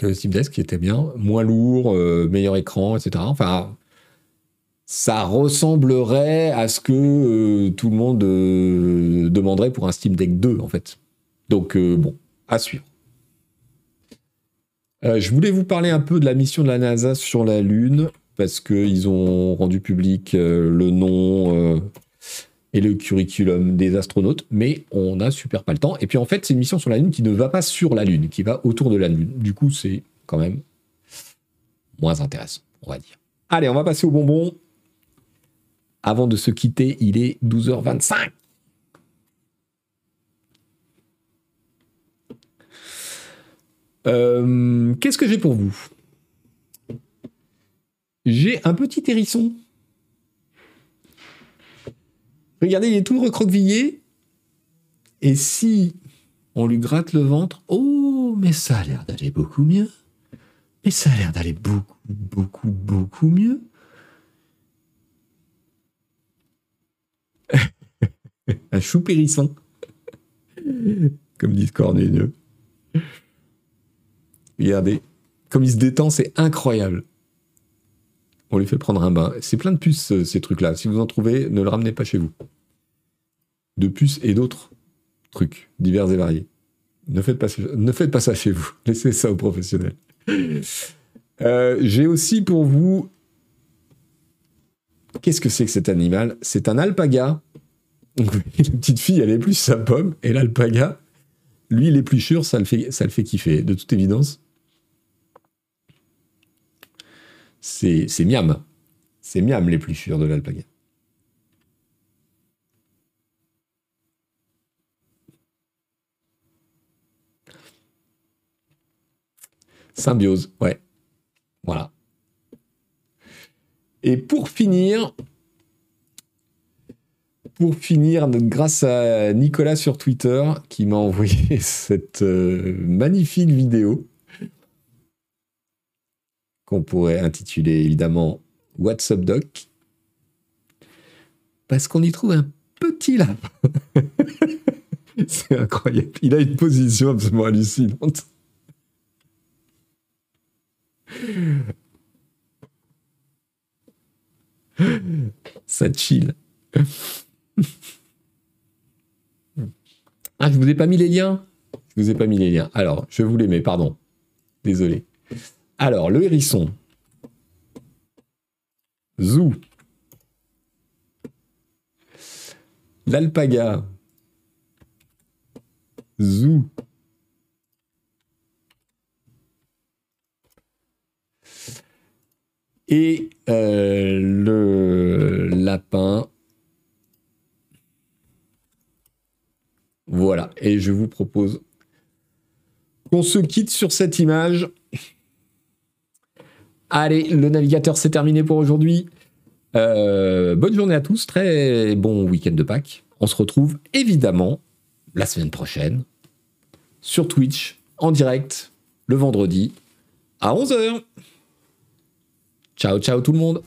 que le Steam Deck, qui était bien, moins lourd, euh, meilleur écran, etc. Enfin, ça ressemblerait à ce que euh, tout le monde euh, demanderait pour un Steam Deck 2, en fait. Donc, bon, à suivre. je voulais vous parler un peu de la mission de la NASA sur la Lune, parce qu'ils ont rendu public le nom et le curriculum des astronautes, mais on n'a super pas le temps. Et puis en fait, c'est une mission sur la Lune qui ne va pas sur la Lune, qui va autour de la Lune. Du coup, c'est quand même moins intéressant, on va dire. Allez, on va passer au bonbon. Avant de se quitter, il est 12h25. Euh, Qu'est-ce que j'ai pour vous? J'ai un petit hérisson. Regardez, il est tout recroquevillé. Et si on lui gratte le ventre, oh, mais ça a l'air d'aller beaucoup mieux. Mais ça a l'air d'aller beaucoup, beaucoup, beaucoup mieux. un chou périsson. Comme dit Cornelieux. Regardez, comme il se détend, c'est incroyable. On lui fait prendre un bain. C'est plein de puces, euh, ces trucs-là. Si vous en trouvez, ne le ramenez pas chez vous. De puces et d'autres trucs, divers et variés. Ne faites pas, ça chez vous. Laissez ça aux professionnels. Euh, J'ai aussi pour vous. Qu'est-ce que c'est que cet animal? C'est un alpaga. La petite fille, elle est plus sa pomme. Et l'alpaga, lui, il est plus sûr, ça le, fait, ça le fait kiffer, de toute évidence. C'est miam. C'est miam les plus sûrs de l'alpaga. Symbiose, ouais. Voilà. Et pour finir, pour finir, grâce à Nicolas sur Twitter qui m'a envoyé cette euh, magnifique vidéo qu'on pourrait intituler évidemment What's up Doc? Parce qu'on y trouve un petit lapin. C'est incroyable. Il a une position absolument hallucinante. Ça chill. Ah, je vous ai pas mis les liens? Je vous ai pas mis les liens. Alors, je vous les mets, pardon. Désolé. Alors, le hérisson. Zou. L'alpaga. Zou. Et euh, le lapin. Voilà. Et je vous propose qu'on se quitte sur cette image. Allez, le navigateur, c'est terminé pour aujourd'hui. Euh, bonne journée à tous, très bon week-end de Pâques. On se retrouve évidemment la semaine prochaine sur Twitch, en direct, le vendredi, à 11h. Ciao, ciao tout le monde